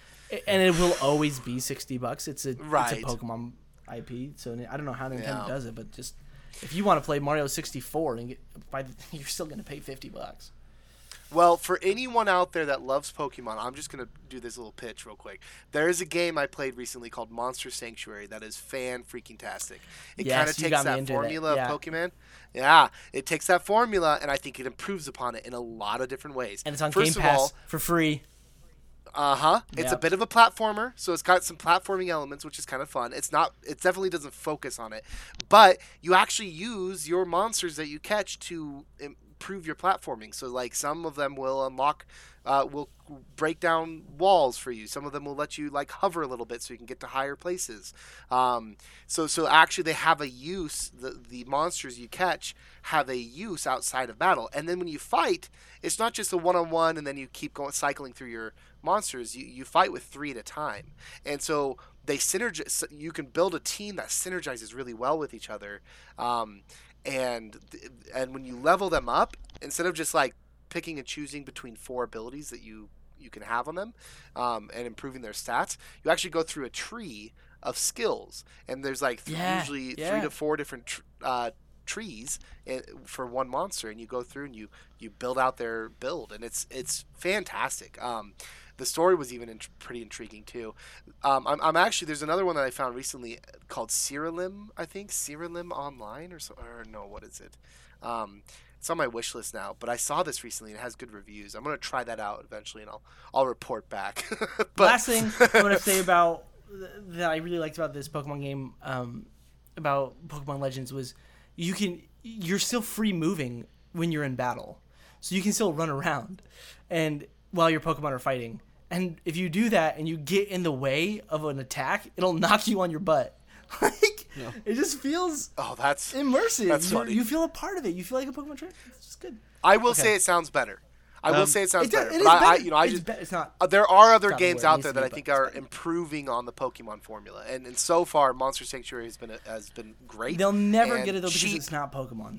and it will always be 60 bucks it's a Right. it's a pokemon ip so i don't know how nintendo Yeah. does it but just if you want to play mario 64 and get by the, *laughs* you're still going to pay 50 bucks Well, for anyone out there that loves Pokemon, I'm just gonna do this little pitch real quick. There is a game I played recently called Monster Sanctuary that is fan freaking tastic. It Yes, kind of takes that formula yeah. of Pokemon. Yeah, it takes that formula, and I think it improves upon it in a lot of different ways. and it's on First game of pass all, for free Uh huh. It's a bit of a platformer, so it's got some platforming elements, which is kind of fun. It's not. It definitely doesn't focus on it, but you actually use your monsters that you catch to improve your platforming. So like some of them will unlock, uh, will break down walls for you. Some of them will let you like hover a little bit so you can get to higher places. Um, so so actually they have a use. The the monsters you catch have a use outside of battle, and then when you fight, it's not just a one on one, and then you keep going cycling through your monsters. You you fight with three at a time, and so they synergize. You can build a team that synergizes really well with each other. Um, and and when you level them up, instead of just like picking and choosing between four abilities that you you can have on them, um, and improving their stats, you actually go through a tree of skills, and there's like th- Yeah, usually three to four different tr- uh, trees eh, for one monster, and you go through and you you build out their build, and it's it's fantastic. Um, the story was even int- pretty intriguing too. Um, I'm, I'm actually there's another one that I found recently called Siralim, I think Siralim Online or so or no, what is it? Um, it's on my wish list now, but I saw this recently and it has good reviews. I'm gonna try that out eventually, and I'll I'll report back. *laughs* but last thing *laughs* I want to say about that i really liked about this pokemon game um, about pokemon legends was you can you're still free moving when you're in battle so you can still run around and while your pokemon are fighting and if you do that and you get in the way of an attack it'll *laughs* knock you on your butt *laughs* like it just feels oh, that's immersive That's You're- funny. you feel a part of it you feel like a pokemon trainer it's just good I will Okay. say it sounds better. I will Um, say it sounds it, does- better. it is but I, I, better. you know, I it's, just be- it's not Uh, there are other games out there that I think are better. improving on the Pokemon formula, and, and so far, Monster Sanctuary has been a, has been great. they'll never get it though because it's not pokemon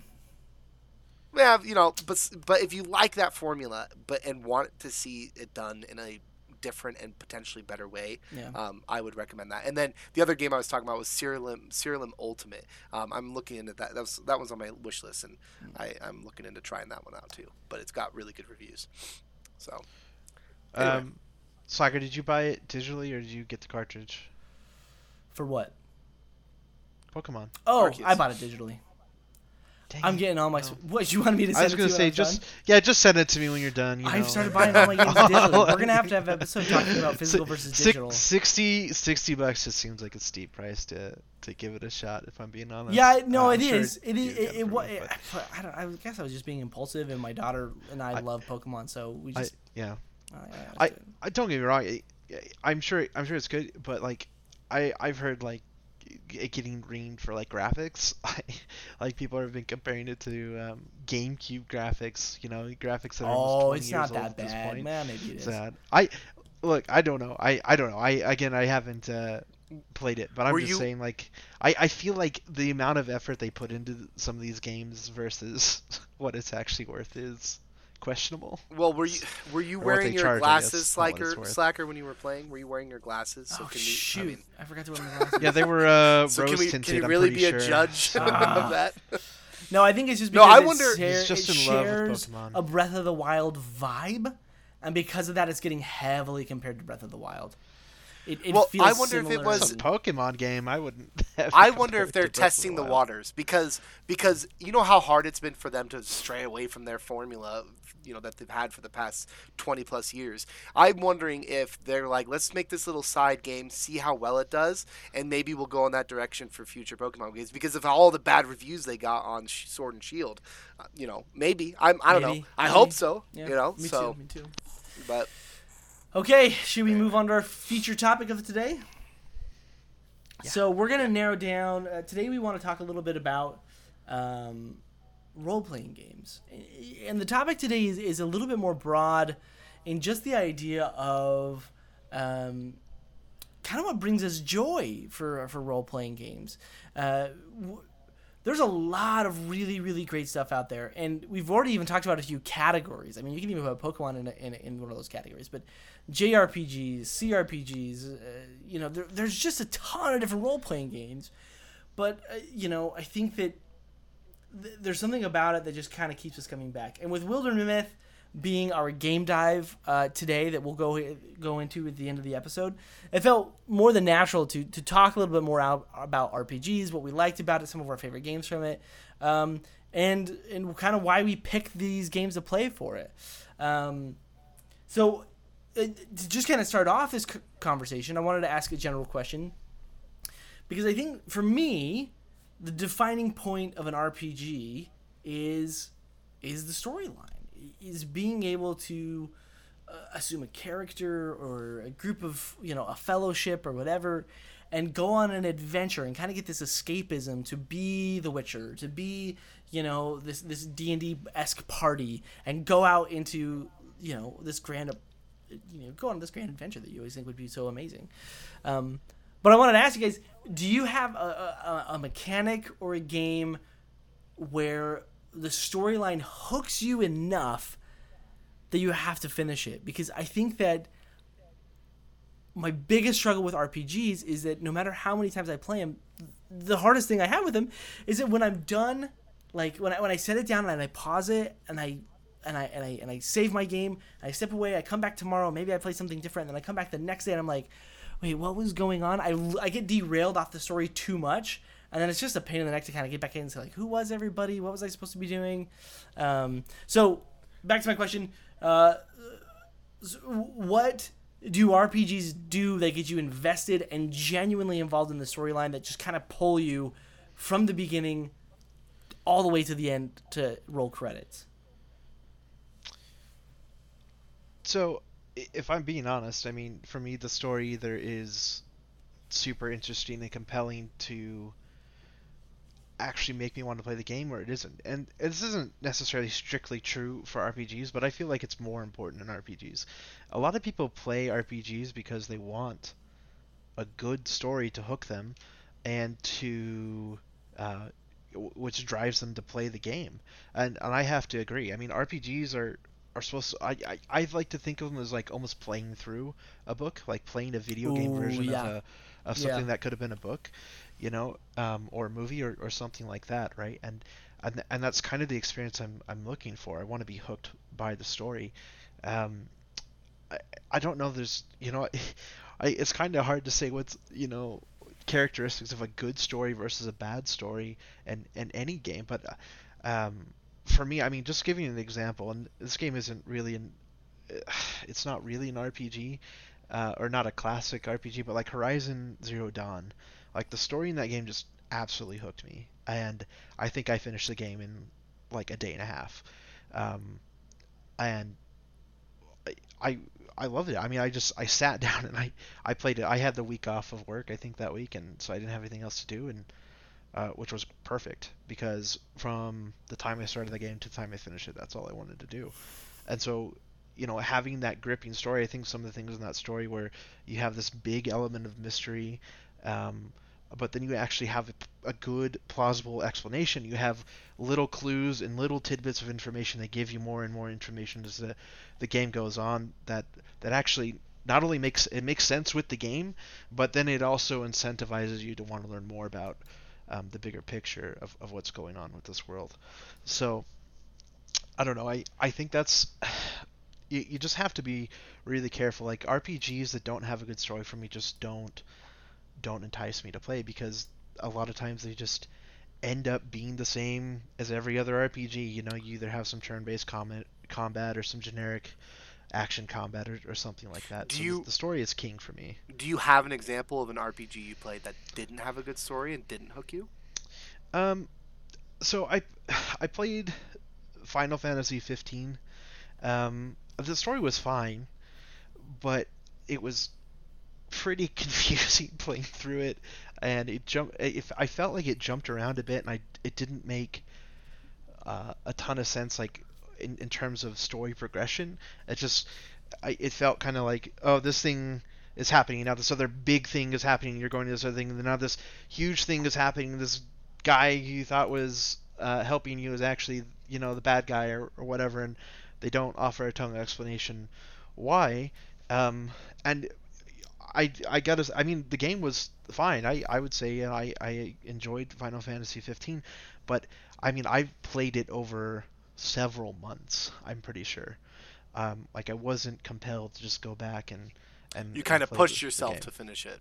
Yeah, you know, but but if you like that formula, but and want to see it done in a different and potentially better way, Yeah. um, I would recommend that. And then the other game I was talking about was Siralim Siralim Ultimate. Um, I'm looking into that. That was that one's on my wish list, and Hmm. I, I'm looking into trying that one out too. But it's got really good reviews. So Anyway. Um, Slacker, did you buy it digitally or did you get the cartridge? for what Pokemon. Oh, Arceus. I bought it digitally. Dang I'm it. getting all my. Oh. What you wanted me to send I was gonna to say just done? yeah, just send it to me when you're done. You I've know, started like- buying all my games digitally. We're gonna have to have an episode talking about *laughs* physical Si- versus six- digital. 60, 60 bucks just seems like a steep price to to give it a shot. If I'm being honest. Yeah, no, Uh, it I'm sure is. It is. you'd It, get it, me, but I, don't, I guess I was just being impulsive, and my daughter and I, I- love Pokemon, so we I, just. yeah, I, I, I, don't get me wrong. I, I'm sure I'm sure it's good, but like I I've heard like it getting greened for like graphics. *laughs* Like people have been comparing it to um, GameCube graphics. You know, graphics that are almost oh, 20 it's years not old that at this bad. point. Man, maybe it is. Sad. I look. I don't know. I I don't know. I again I haven't uh, played it, but I'm Were just you- saying like I I feel like the amount of effort they put into some of these games versus *laughs* what it's actually worth is questionable. Well, were you were you wearing your charge, I guess, glasses, not what it's slacker, slacker, when you were playing? Were you wearing your glasses? So oh can shoot! I mean, I forgot to wear my *laughs* glasses. Yeah, they were uh, *laughs* so rose can we tinted. can you I'm really pretty be a judge *laughs* Ah. of that? No, I think it's just No, because I it wonder- share- He's just it love shares Pokemon. a Breath of the Wild vibe, and because of that, it's getting heavily compared to Breath of the Wild. It, it Well, feels I wonder if it was- a Pokemon game. I wouldn't. *laughs* Have I wonder if they're to Breath of testing the waters because because you know how hard it's been for them to stray away from their formula, you know that they've had for the past twenty plus years. I'm wondering if they're like, let's make this little side game, see how well it does, and maybe we'll go in that direction for future Pokemon games. Because of all the bad reviews they got on Sword and Shield, uh, you know, maybe I'm I don't Maybe, know. I maybe. hope so. Yeah, you know, me so too. Me too. but Okay, should we move on to our feature topic of today? So we're gonna narrow down. Uh, today we want to talk a little bit about um, role-playing games, and the topic today is, is a little bit more broad, in just the idea of um, kind of what brings us joy for for role-playing games. Uh, w- there's a lot of really really great stuff out there and we've already even talked about a few categories. I mean you can even put pokemon in, a, in, in one of those categories but jrpgs crpgs uh, you know there, there's just a ton of different role-playing games. But uh, you know i think that th- there's something about it that just kind of keeps us coming back. And with Wildermyth being our game dive uh, today that we'll go go into at the end of the episode. It felt more than natural to to talk a little bit more out about RPGs, what we liked about it, some of our favorite games from it, um, and and kind of why we picked these games to play for it. Um, so uh, to just kind of start off this conversation, I wanted to ask a general question because I think for me, the defining point of an RPG is is the storyline is being able to uh, assume a character or a group of you know a fellowship or whatever and go on an adventure and kind of get this escapism to be the witcher to be you know this this d&d-esque party and go out into you know this grand you know go on this grand adventure that you always think would be so amazing. Um, but i wanted to ask you guys do you have a, a, a mechanic or a game where the storyline hooks you enough that you have to finish it because I think that my biggest struggle with RPGs is that no matter how many times I play them, the hardest thing I have with them is that when I'm done, like when I when I set it down and I pause it and I and I and I and I save my game, I step away, I come back tomorrow, maybe I play something different, and then I come back the next day and I'm like, wait, what was going on? I I get derailed off the story too much and then it's just a pain in the neck to kind of get back in and say like who was everybody? What was i supposed to be doing? Um, so back to my question uh, what do rpgs do that get you invested and genuinely involved in the storyline that just kind of pull you from the beginning all the way to the end to roll credits? So, if I'm being honest, I mean, for me, the story either is super interesting and compelling to actually make me want to play the game or it isn't. And this isn't necessarily strictly true for RPGs, but I feel like it's more important in RPGs. A lot of people play RPGs because they want a good story to hook them and to uh, which drives them to play the game. And and I have to agree. I mean, RPGs are are supposed to, I, I I like to think of them as like almost playing through a book, like playing a video game Ooh, version yeah. of a of Yeah. something that could have been a book, you know, um, or a movie or, or something like that, right? And and and that's kind of the experience I'm I'm looking for. I want to be hooked by the story. Um, I I don't know. There's you know, *laughs* I it's kind of hard to say what's you know characteristics of a good story versus a bad story in in any game, but um, for me, I mean, just giving you an example, and this game isn't really an *sighs* it's not really an RPG, uh, or not a classic RPG, but like Horizon Zero Dawn, like the story in that game just absolutely hooked me, and I think I finished the game in like a day and a half, um, and I, I loved it. I mean, I just I sat *laughs* down and I I played it. I had the week off of work, I think that week, and so I didn't have anything else to do, and uh, which was perfect because from the time I started the game to the time I finished it, that's all I wanted to do. And so, you know, having that gripping story, I think some of the things in that story where you have this big element of mystery, um, but then you actually have a, good, plausible explanation. You have little clues and little tidbits of information that give you more and more information as the, the game goes on that that actually not only makes it makes sense with the game, but then it also incentivizes you to want to learn more about um, the bigger picture of, of what's going on with this world. So I don't know. I, I think that's *sighs* you, you just have to be really careful. Like RPGs that don't have a good story for me just don't don't entice me to play because a lot of times they just end up being the same as every other RPG. You know, you either have some turn-based combat, combat or some generic action combat or, or something like that. Do so you- the, the story is king for me. Do you have an example of an RPG you played that didn't have a good story and didn't hook you? Um, so I *sighs* I played Final Fantasy 15. Um, the story was fine, but it was pretty *laughs* confusing playing through it, and it jumped. If I felt like it jumped around a bit, and I it didn't make uh, a ton of sense, like in, in terms of story progression. It just I, it felt kind of like oh this thing is happening now this other big thing is happening you're going to this other thing and now this huge thing is happening this guy you thought was uh, helping you is actually you know the bad guy or, or whatever and they don't offer a tongue of explanation why um, and I, I gotta I mean the game was fine I, I would say uh, I, I enjoyed Final Fantasy 15 but I mean I played it over several months I'm pretty sure um, like I wasn't compelled to just go back and and You and kind of pushed yourself to finish it.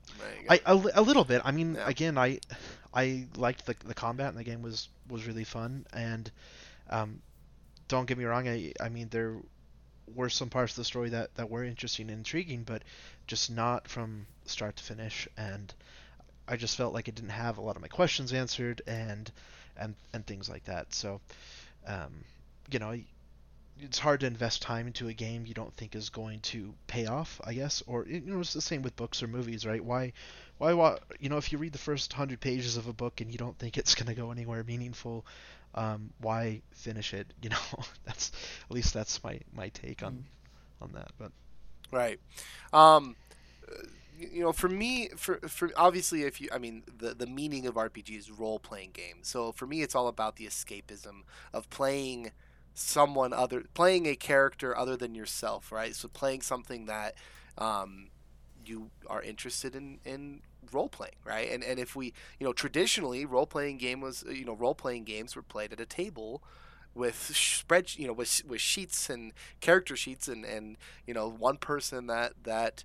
Right? I a, a little bit. I mean, Yeah. again, I I liked the the combat in the game was was really fun, and um, don't get me wrong. I I mean there were some parts of the story that that were interesting and intriguing, but just not from start to finish. And I just felt like it didn't have a lot of my questions answered, and and and things like that. So, um, you know. It's hard to invest time into a game you don't think is going to pay off, I guess, or you know it's the same with books or movies, right? Why why wa- you know if you read the first 100 pages of a book and you don't think it's going to go anywhere meaningful um, why finish it *laughs* you know that's at least that's my my take on on that but Right. Um, you know, for me, for for obviously, if you, I mean, the the meaning of RPG is role playing games. So for me, it's all about the escapism of playing someone other, playing a character other than yourself, right? So playing something that um, you are interested in in role playing, right? And and if we, you know, traditionally role playing game was, you know, role playing games were played at a table with spread, you know, with with sheets and character sheets and and you know one person that that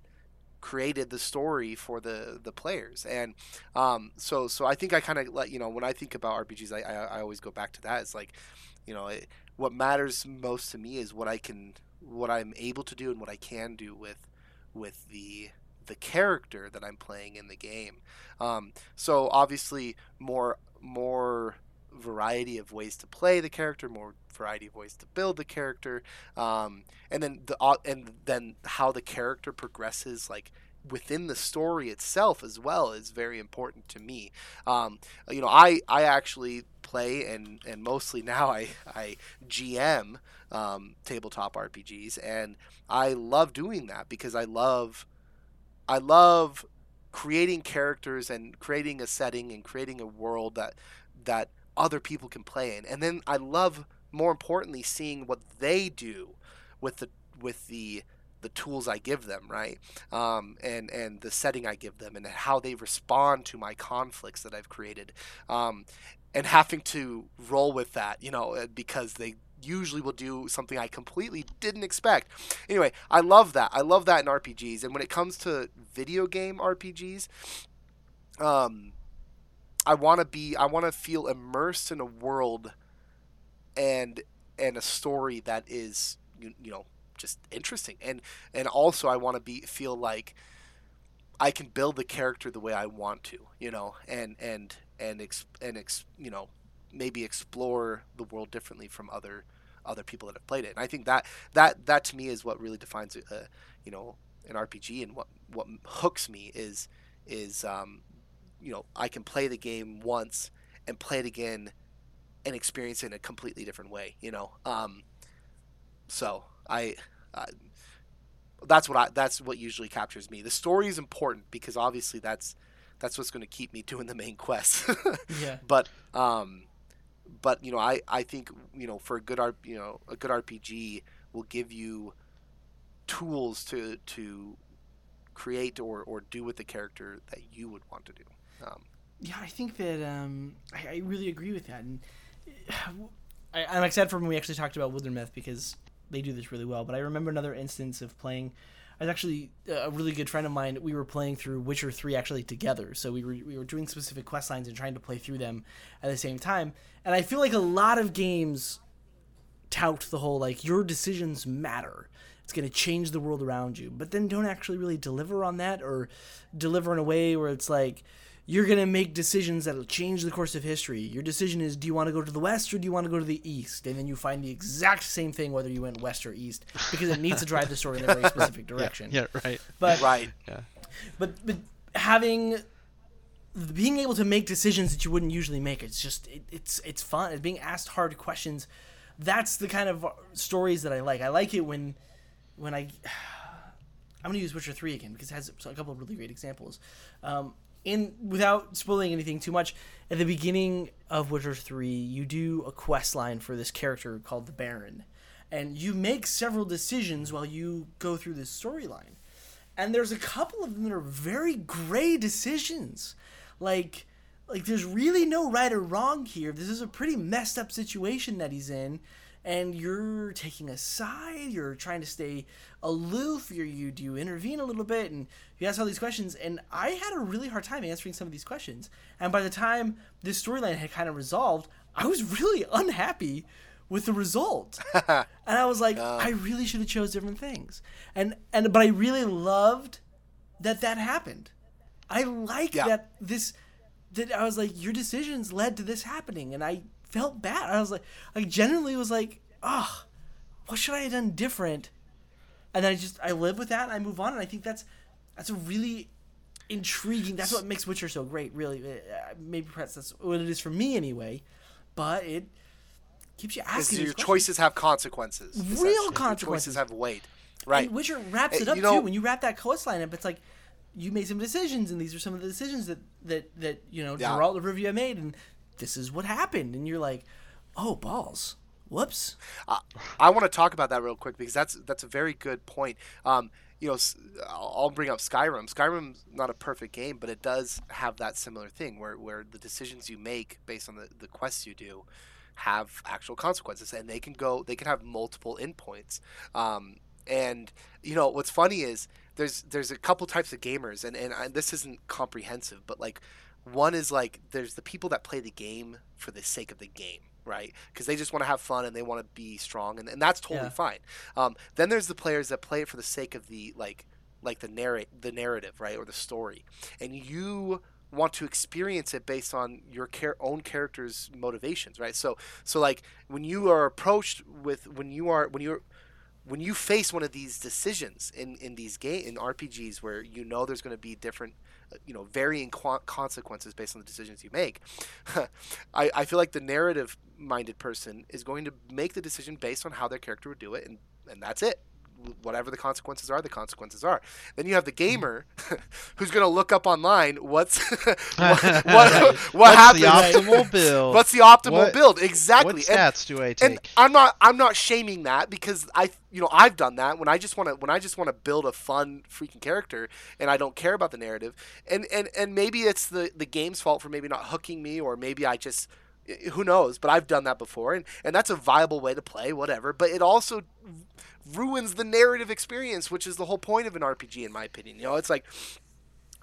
created the story for the the players and um so so i think i kind of let you know when i think about rpgs I, I i always go back to that it's like you know it, what matters most to me is what i can what i'm able to do and what i can do with with the the character that i'm playing in the game. Um so obviously more more variety of ways to play the character more variety of ways to build the character um, and then the au- and then how the character progresses like within the story itself as well is very important to me. Um, you know i i actually play and and mostly now i i gm um, tabletop rpgs and i love doing that because i love i love creating characters and creating a setting and creating a world that that other people can play in and then i love more importantly seeing what they do with the with the the tools I give them, right? Um, and and the setting I give them, and how they respond to my conflicts that I've created, um, and having to roll with that, you know, uh, because they usually will do something I completely didn't expect. Anyway, I love that. I love that in RPGs, and when it comes to video game RPGs, um, I want to be, I want to feel immersed in a world and and a story that is you, you know just interesting and and also I want to be feel like I can build the character the way I want to you know and and and ex, and ex, you know maybe explore the world differently from other other people that have played it and I think that that that to me is what really defines a you know an RPG and what what hooks me is is um, you know I can play the game once and play it again and experience it in a completely different way, you know. Um, so I, uh, that's what I that's what usually captures me. The story is important because obviously that's that's what's going to keep me *laughs* doing the main quest. Yeah. But um, but you know I I think you know for a good R you know a good RPG will give you tools to to create or or do with the character that you would want to do. Um, Yeah, I think that um, I, I really agree with that, and *sighs* I, I'm excited for when we actually talked about Wildermyth because they do this really well. But I remember another instance of playing. I was actually uh, a really good friend of mine. We were playing through Witcher Three actually together. So we were we were doing specific quest lines and trying to play through them at the same time. And I feel like a lot of games tout the whole like your decisions matter. It's going to change the world around you, but then don't actually really deliver on that or deliver in a way where it's like you're going to make decisions that'll change the course of history. Your decision is do you want to go to the west or do you want to go to the east? And then you find the exact same thing whether you went west or east because it needs to drive the story in a very *laughs* specific direction. Yeah, right. But Right. Yeah. but but having being able to make decisions that you wouldn't usually make it's just it, it's it's fun it's being asked hard questions that's the kind of stories that i like i like it when when i *sighs* i'm going to use witcher 3 again because it has a couple of really great examples um, in without spoiling anything too much at the beginning of witcher 3 you do a quest line for this character called the baron. And you make several decisions while you go through this storyline. And there's a couple of them that are very gray decisions. Like like there's really no right or wrong here. This is a pretty messed up situation that he's in and you're taking a side you're trying to stay aloof you're, you do you intervene a little bit? And you ask all these questions and i had a really hard time answering some of these questions. And by the time this storyline had kind of resolved i was really unhappy with the result. *laughs* And i was like uh. i really should have chose different things. And and but i really loved that that happened. I like Yeah. that this that i was like your decisions led to this happening. And i felt bad i was like i genuinely was like oh what should i have done different and i just i live with that and i move on and i think that's that's a really intriguing that's what makes witcher so great really Uh, maybe perhaps that's what it is for me anyway but it keeps you Because asking your questions. choices have consequences. Your consequences. choices have weight. Right. And Witcher wraps it up you know- too. When you wrap that questline up, it's like you made some decisions, and these are some of the decisions that that that you know Yeah. Geralt of Rivia made, and this is what happened. And you're like, oh balls, whoops. I want to talk about that real quick because that's that's a very good point. Um, you know, I'll bring up Skyrim. Skyrim's not a perfect game, but it does have that similar thing where, where the decisions you make based on the, the quests you do have actual consequences, and they can go they can have multiple endpoints. Um, and you know what's funny is there's there's a couple types of gamers, and and I, this isn't comprehensive, but like one is like there's the people that play the game for the sake of the game right? Because they just want to have fun and they want to be strong and, and that's totally Yeah. fine. Um, then there's the players that play it for the sake of the like like the narrate the narrative right or the story. And you want to experience it based on your own character's motivations right? So so like when you are approached with when you are when you're when you face one of these decisions in in these game in RPGs where you know there's going to be different you know varying qu- consequences based on the decisions you make *laughs* I, I feel like the narrative minded person is going to make the decision based on how their character would do it and and that's it whatever the consequences are the consequences are. Then you have the gamer *laughs* who's going to look up online what's *laughs* what *laughs* what, what What's happens. the optimal build? what's the optimal What- build? exactly. What And- stats do I take? And I'm not I'm not shaming that because I you know I've done that when I just want to when I just want to build a fun freaking character and I don't care about the narrative. And and and maybe it's the the game's fault for maybe not hooking me or maybe I just who knows? But I've done that before and and that's a viable way to play whatever. But it also ruins the narrative experience which is the whole point of an RPG in my opinion. You know it's like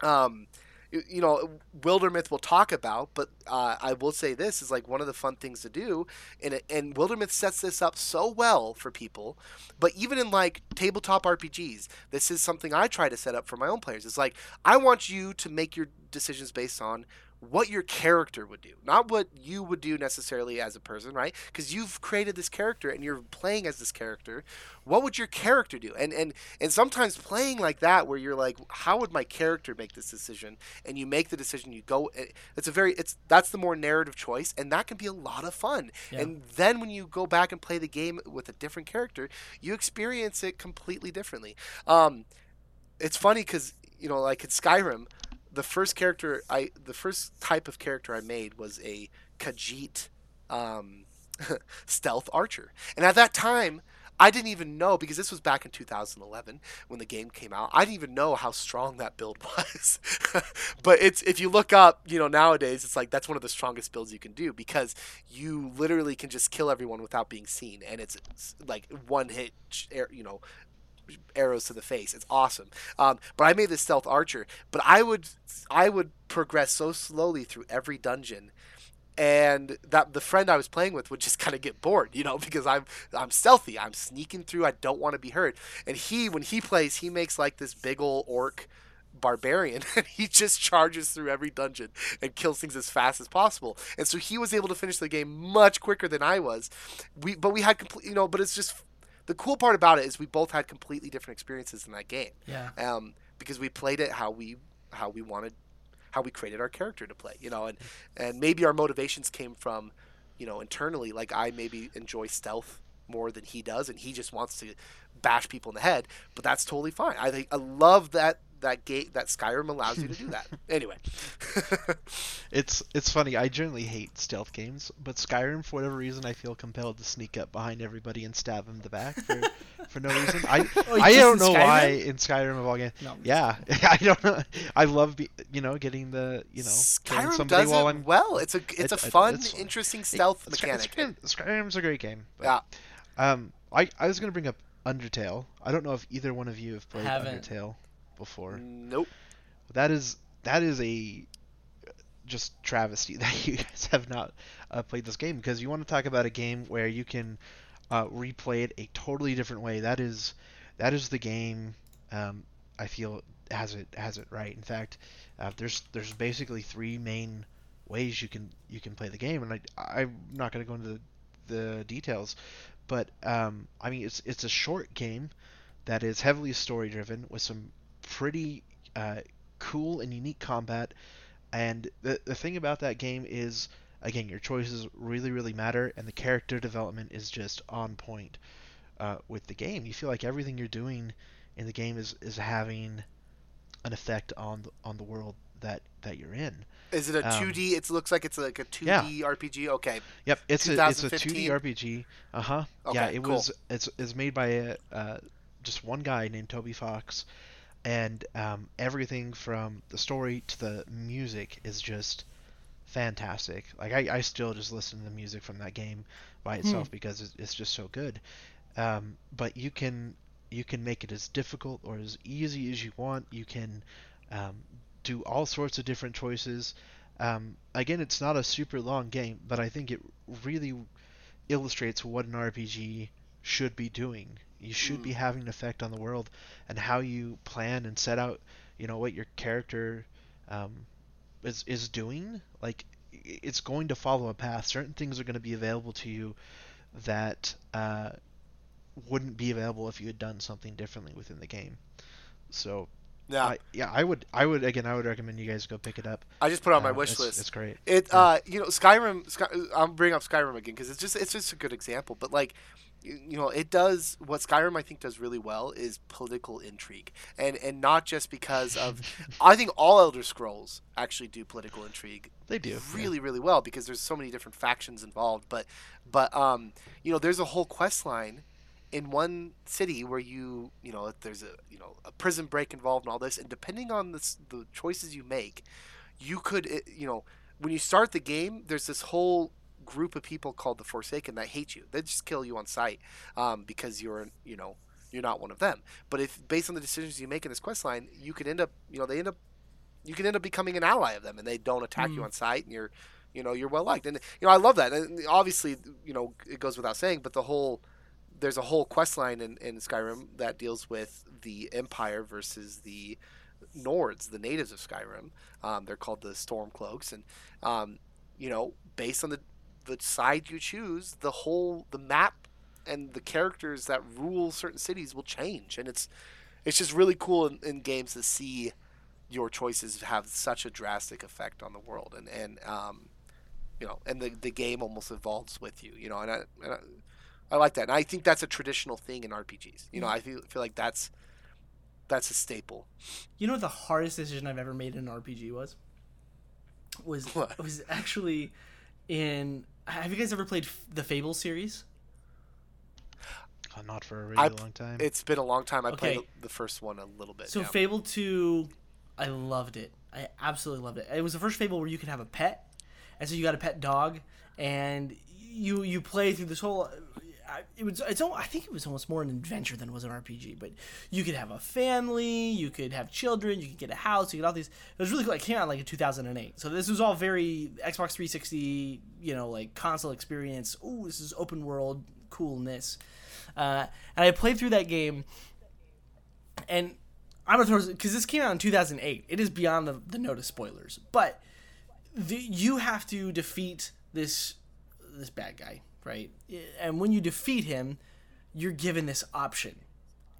um you know wildermyth will talk about but uh, i will say this is like one of the fun things to do and, it, and wildermyth sets this up so well for people but even in like tabletop rpgs this is something i try to set up for my own players. It's like i want you to make your decisions based on what your character would do, not what you would do necessarily as a person, right? Because you've created this character and you're playing as this character. What would your character do? And and and sometimes playing like that, where you're like, how would my character make this decision? And you make the decision. You go. eh, It's a very it's that's the more narrative choice, and that can be a lot of fun. Yeah. And then when you go back and play the game with a different character, you experience it completely differently. Um, it's funny because you know, like in Skyrim, the first character I, the first type of character I made was a Khajiit um, *laughs* stealth archer, and at that time, I didn't even know because this was back in 2011 when the game came out. I didn't even know how strong that build *laughs* was. but it's if you look up, you know, nowadays it's like that's one of the strongest builds you can do because you literally can just kill everyone without being seen, and it's, it's like one hit, you know, arrows to the face. It's awesome. Um, but I made this stealth archer, but I would I would progress so slowly through every dungeon and that the friend I was playing with would just *laughs* kind of get bored, you know, because I'm I'm stealthy, I'm sneaking through, I don't want to be heard. And he, when he plays, he makes like this big old orc barbarian, *laughs* and he just charges through every dungeon and kills things as fast as possible. And so he was able to finish the game much quicker than I was. We, but we had complete, you know, but it's just the cool part about it is we both had completely different experiences in that game. Yeah. Um, because we played it how we how we wanted how we created our character to play, you know, and and maybe our motivations came from, you know, internally. Like I maybe enjoy stealth more than he does, and he just wants to bash people in the head. But that's totally fine. I think I love that that gate that Skyrim allows you to do that. *laughs* anyway, *laughs* it's it's funny. I generally hate stealth games, but Skyrim, for whatever reason, I feel compelled to sneak up behind everybody and stab them in the back for, for no reason. I *laughs* Oh, I don't know Skyrim? why in Skyrim of all games. No. Yeah, I don't know. I love be, you know getting the you know killing Skyrim somebody does while it I'm well. It's a it's It- a fun, it's interesting stealth Sky- mechanic. Skyrim, Skyrim's a great game. But, Yeah. Um, I I was gonna bring up Undertale. I don't know if either one of you have played Haven't. Undertale before. Nope. That is that is a just travesty *laughs* that you guys have not uh, played this game because you want to talk about a game where you can uh, replay it a totally different way. That is that is the game. Um, I feel has it has it right. In fact, uh, there's there's basically three main ways you can you can play the game, and I I'm not going to go into the, the details, but um, I mean it's it's a short game that is heavily story driven with some pretty uh, cool and unique combat. And the the thing about that game is again your choices really really matter, and the character development is just on point uh, with the game. You feel like everything you're doing in the game is is having an effect on the, on the world that that you're in. Is it a Um, 2D? It looks like it's like a 2D RPG. Okay. Yep, it's a it's a 2D RPG. Uh huh. yeah, it cool. was it's it's made by a, uh, just one guy named Toby Fox, and um, everything from the story to the music is just fantastic. Like I, I still just listen to the music from that game by itself because it's, it's just so good. Um, but you can you can make it as difficult or as easy as you want. You can um, do all sorts of different choices. Um, again, it's not a super long game, but I think it really illustrates what an RPG should be doing. You should be having an effect on the world and how you plan and set out, you know, what your character um, is is doing. Like it's going to follow a path. Certain things are going to be available to you that uh, wouldn't be available if you had done something differently within the game. So Yeah. I, yeah, I would I would again I would recommend you guys go pick it up. I just put it on my Uh, wish it's, list. It's great. It Yeah. uh you know Skyrim Sky, I'm bringing up Skyrim again because it's just it's just a good example but like you know it does what Skyrim I think does really well is political intrigue and and not just because of *laughs* I think all Elder Scrolls actually do political intrigue They do. yeah. really really well because there's so many different factions involved but but um you know there's a whole quest line in one city where you you know there's a you know a prison break involved and all this and depending on this, the choices you make you could you know when you start the game there's this whole group of people called the forsaken that hate you. They just kill you on sight um, because you're you know you're not one of them. But if based on the decisions you make in this quest line you could end up you know they end up you can end up becoming an ally of them and they don't attack you Mm. on sight and you're you know you're well liked. And you know i love that. And obviously you know it goes without saying but the whole there's a whole quest line in, in skyrim that deals with the empire versus the nords the natives of skyrim. Um, they're called the stormcloaks. And um, you know based on the the side you choose the whole the map and the characters that rule certain cities will change. And it's it's just really cool in, in games to see your choices have such a drastic effect on the world. And and um, you know and the, the game almost evolves with you you know and I, and I I like that. And I think that's a traditional thing in RPGs you know I feel feel like that's that's a staple. You know what the hardest decision I've ever made in an RPG was? Was *laughs* What? was actually in. Have you guys ever played F- the Fable series? Uh, not for a really I- long time. It's been a long time. I played Okay. the, the first one a little bit. So yeah. Fable 2, I loved it. I absolutely loved it. It was the first Fable where you could have a pet, and so you got a pet dog, and you you play through this whole. It was it's I think it was almost more an adventure than it was an RPG. But you could have a family, you could have children, you could get a house, you could all these. It was really cool. It came out like in 2008, so this was all very Xbox 360, you know, like console experience. Ooh, this is open world coolness. Uh, and I played through that game, and I'm gonna throw because this came out in 2008. It is beyond the, the notice spoilers, but the, you have to defeat this this bad guy, right? And when you defeat him, you're given this option,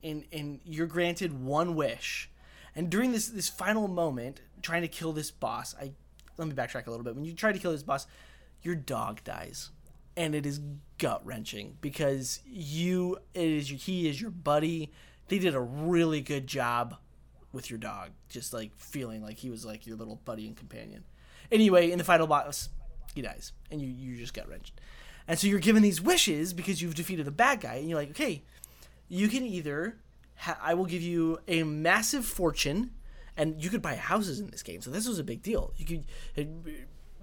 and and you're granted one wish. And during this this final moment, trying to kill this boss, I let me backtrack a little bit. When you try to kill this boss, your dog dies, and it is gut wrenching because you it is your, he is your buddy. They did a really good job with your dog, just like feeling like he was like your little buddy and companion. Anyway, in the final boss, he dies, and you you just got wrenched. And so you're given these wishes because you've defeated the bad guy, and you're like, okay, you can either ha- I will give you a massive fortune, and you could buy houses in this game. So this was a big deal. You could a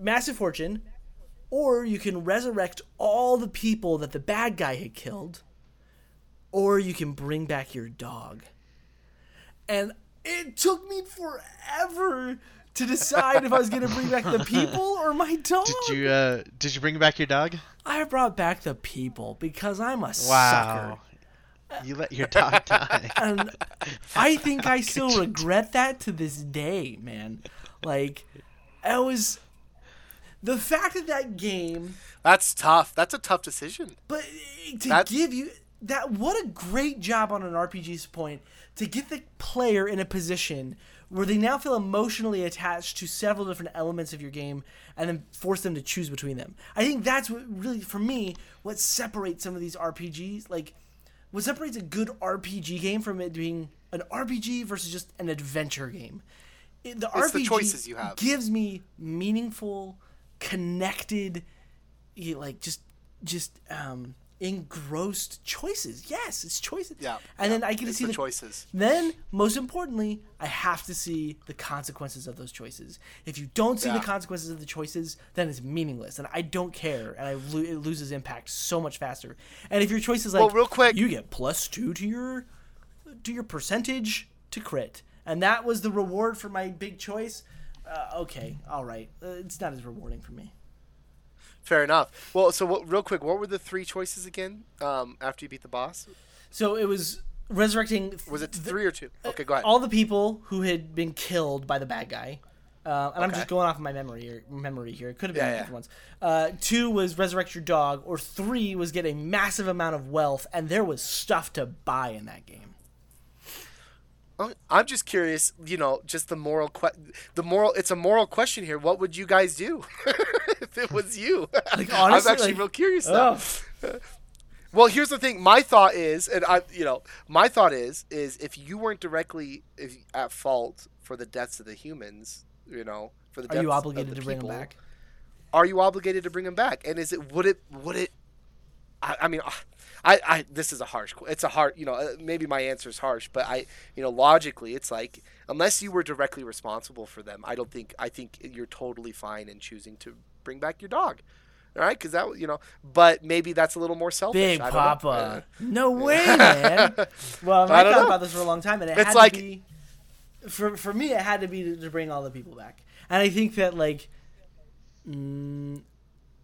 massive fortune, or you can resurrect all the people that the bad guy had killed, or you can bring back your dog. And it took me forever to decide if I was going to bring back the people or my dog. did you uh, did you bring back your dog? I brought back the people because I'm a sucker. You let your dog *laughs* die. And I think I still regret that to this day, man. Like, I was. The fact that that game, That's tough. That's a tough decision. but to That's- give you that, what a great job on an RPG's point to get the player in a position where they now feel emotionally attached to several different elements of your game and then force them to choose between them. I think that's what really, for me, what separates some of these RPGs. Like, what separates a good RPG game from it being an RPG versus just an adventure game. It- the It's the RPG choices you have. gives me meaningful, connected, like just just um engrossed choices. Yes, it's choices. Yeah. And yeah. then I get to see the the choices. Then, most importantly, I have to see the consequences of those choices. If you don't see the consequences of the choices, then it's meaningless, and I don't care, and I lo- it loses impact so much faster. And if your choice is like, Well, real quick- you get plus two to your to your percentage to crit, and that was the reward for my big choice. Uh, okay, all right, uh, it's not as rewarding for me. Fair enough. Well, so what, real quick, what were the three choices again? Um, after you beat the boss, So it was resurrecting. was it three or two? Okay, go ahead. all the people who had been killed by the bad guy. Uh, and I'm just going off of my memory here. Memory here. It could have been Yeah, yeah. different ones. Uh, two was resurrect your dog, or three was get a massive amount of wealth, and there was stuff to buy in that game. I'm just curious. You know, just the moral. Que- the moral. It's a moral question here. What would you guys do *laughs* if it was you? *laughs* Like, I'm actually like- real curious now. Oh, *laughs* Well, here's the thing. My thought is, and I, you know, my thought is, is if you weren't directly if, at fault for the deaths of the humans, you know, for the deaths. are you obligated to bring them back? Are you obligated to bring them back? And is it would it would it? I, I mean, ah, I, I this is a harsh. It's a hard. You know, uh, maybe my answer is harsh, but I, you know, logically, it's like unless you were directly responsible for them, I don't think. I think you're totally fine in choosing to bring back your dog. All right, because that you know, but maybe that's a little more selfish. Big I don't know. Uh, Papa. No *laughs* way, man. Well, I, I thought know. about this for a long time, and it It's had like- to be. For for me, it had to be to, to bring all the people back, and I think that like, mm,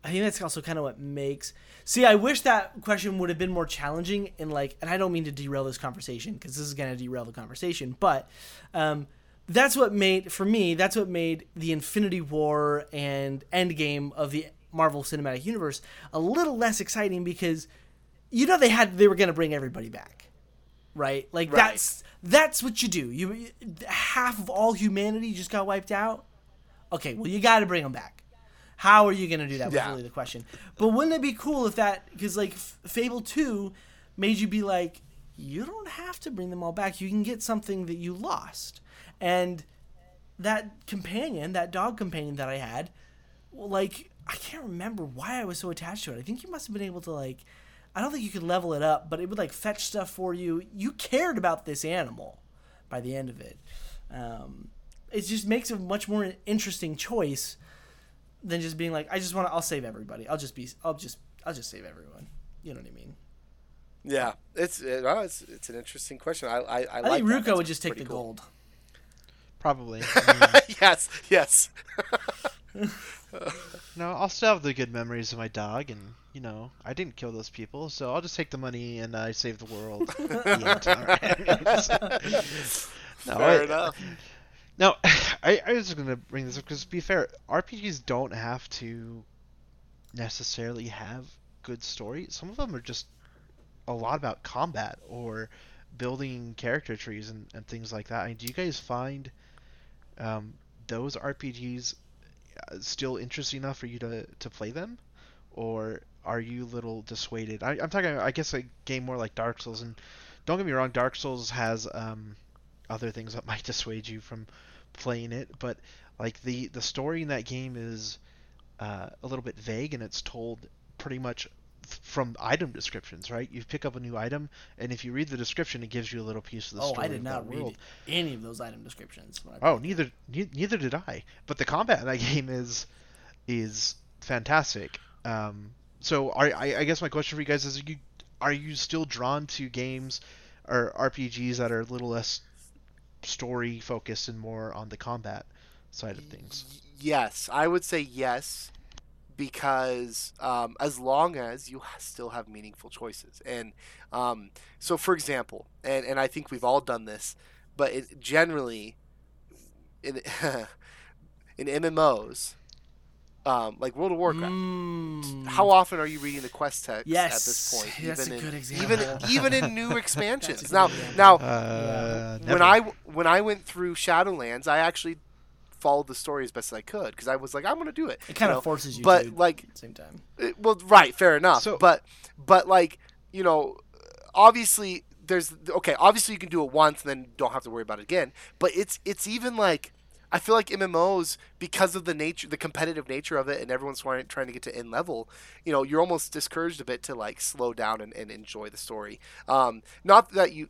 I think that's also kind of what makes. See, I wish that question would have been more challenging and like, and I don't mean to derail this conversation because this is going to derail the conversation, but um, that's what made for me. That's what made the Infinity War and Endgame of the Marvel Cinematic Universe a little less exciting because you know they had they were going to bring everybody back right like Right. that's that's what you do you half of all humanity just got wiped out okay well you got to bring them back how are you going to do that was Yeah. really the question but wouldn't it be cool if that because like F- fable 2 made you be like you don't have to bring them all back you can get something that you lost and that companion that dog companion that i had like I can't remember why I was so attached to it. I think you must have been able to like I don't think you could level it up, but it would like fetch stuff for you. You cared about this animal by the end of it. Um, it just makes a much more interesting choice than just being like, I just want to. I'll save everybody. I'll just be. I'll just. I'll just save everyone. You know what I mean? Yeah, it's it, well, it's it's an interesting question. I I, I, I like think that. Ruko would just take the cool. gold. Probably. I *laughs* mean, yes, yes. *laughs* no, I'll still have the good memories of my dog, and you know, I didn't kill those people, so I'll just take the money and I save the world. *laughs* The end. no, Fair I- enough. No, *sighs* I, I was going to bring this up because, to be fair, RPGs don't have to necessarily have good story. Some of them are just a lot about combat or building character trees and, and things like that. I mean, do you guys find um, those RPGs uh, still interesting enough for you to, to play them? Or are you a little dissuaded? I, I'm talking, I guess, a game more like Dark Souls. And don't get me wrong, Dark Souls has um, other things that *laughs* might dissuade you from playing it, but like the the story in that game is uh, a little bit vague and it's told pretty much from item descriptions, right? You pick up a new item, and if you read the description, it gives you a little piece of the Oh, story Oh, I did not read world. any of those item descriptions. Oh, neither ne- neither did I. But the combat in that *laughs* game is is fantastic. Um, so are, I, I guess my question for you guys is: are you are you still drawn to games or RPGs that are a little less story focused and more on the combat side of things? Yes, I would say yes, because um, as long as you still have meaningful choices, and um, so for example, and and I think we've all done this, but it generally in *laughs* in MMOs, um, like World of Warcraft. Mm. How often are you reading the quest text at this point? *laughs* that's even a in, good Even example. *laughs* even in new expansions. Now now Uh, when never. I when I went through Shadowlands, I actually followed the story as best as I could because I was like, I'm gonna do it. It kind of forces you but to like, at the same time. it- well, right, fair enough. So- but but like, you know, obviously there's okay. Obviously you can do it once and then don't have to worry about it again. But it's it's even like. I feel like MMOs, because of the nature, the competitive nature of it, and everyone's trying, trying to get to end level, you know, you're almost discouraged a bit to like slow down and, and enjoy the story. Um, not that you,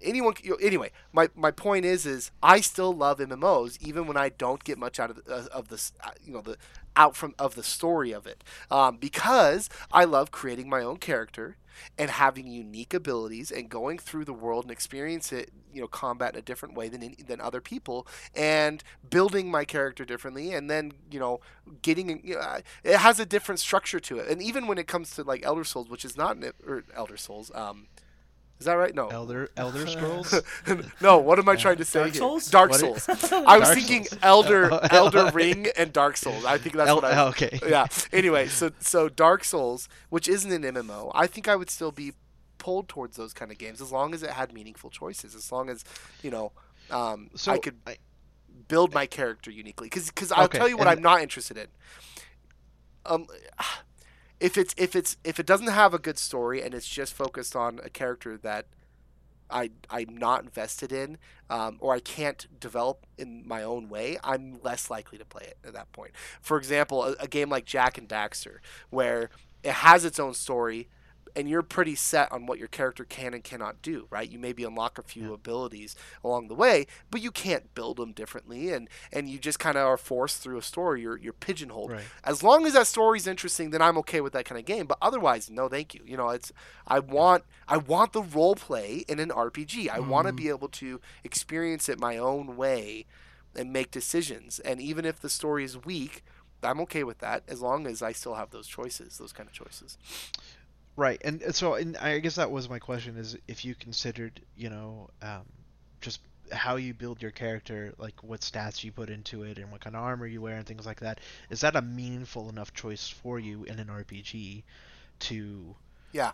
anyone you know, anyway my, my point is is i still love mmos even when i don't get much out of uh, of this uh, you know the out from of the story of it um, because i love creating my own character and having unique abilities and going through the world and experience it you know combat in a different way than than other people and building my character differently and then you know getting you know, it has a different structure to it. And even when it comes to like elder souls which is not an, or elder souls um is that right no Elder *laughs* Elder Scrolls. *laughs* no, what am I trying to say Dark here? Souls? Dark What Souls. is- *laughs* I was Dark thinking Souls. Elder Oh, Elden Ring and Dark Souls. I think that's El- what I. okay. Yeah. Anyway, so so Dark Souls, which isn't an MMO, I think I would still be pulled towards those kind of games as long as it had meaningful choices. As long as you know, um, So I could I- build my character uniquely. Because I'll Okay, tell you what and- I'm not interested in. Um, if it's if it's if it doesn't have a good story and it's just focused on a character that I I'm not invested in, um, or I can't develop in my own way, I'm less likely to play it at that point. For example, a, a game like Jak and Daxter, where it has its own story, and you're pretty set on what your character can and cannot do, right? You maybe unlock a few Yeah. abilities along the way, but you can't build them differently, and and you just kind of are forced through a story. You're you're pigeonholed. Right. As long as that story's interesting, then I'm okay with that kind of game. But otherwise, no, thank you. You know, it's I want I want the role play in an RPG. I want to mm-hmm. be able to experience it my own way and make decisions. And even if the story is weak, I'm okay with that as long as I still have those choices, those kind of choices. Right, and and so and I guess that was my question: is if you considered, you know, um, just how you build your character, like what stats you put into it, and what kind of armor you wear, and things like that. Is that a meaningful enough choice for you in an RPG to? Yeah.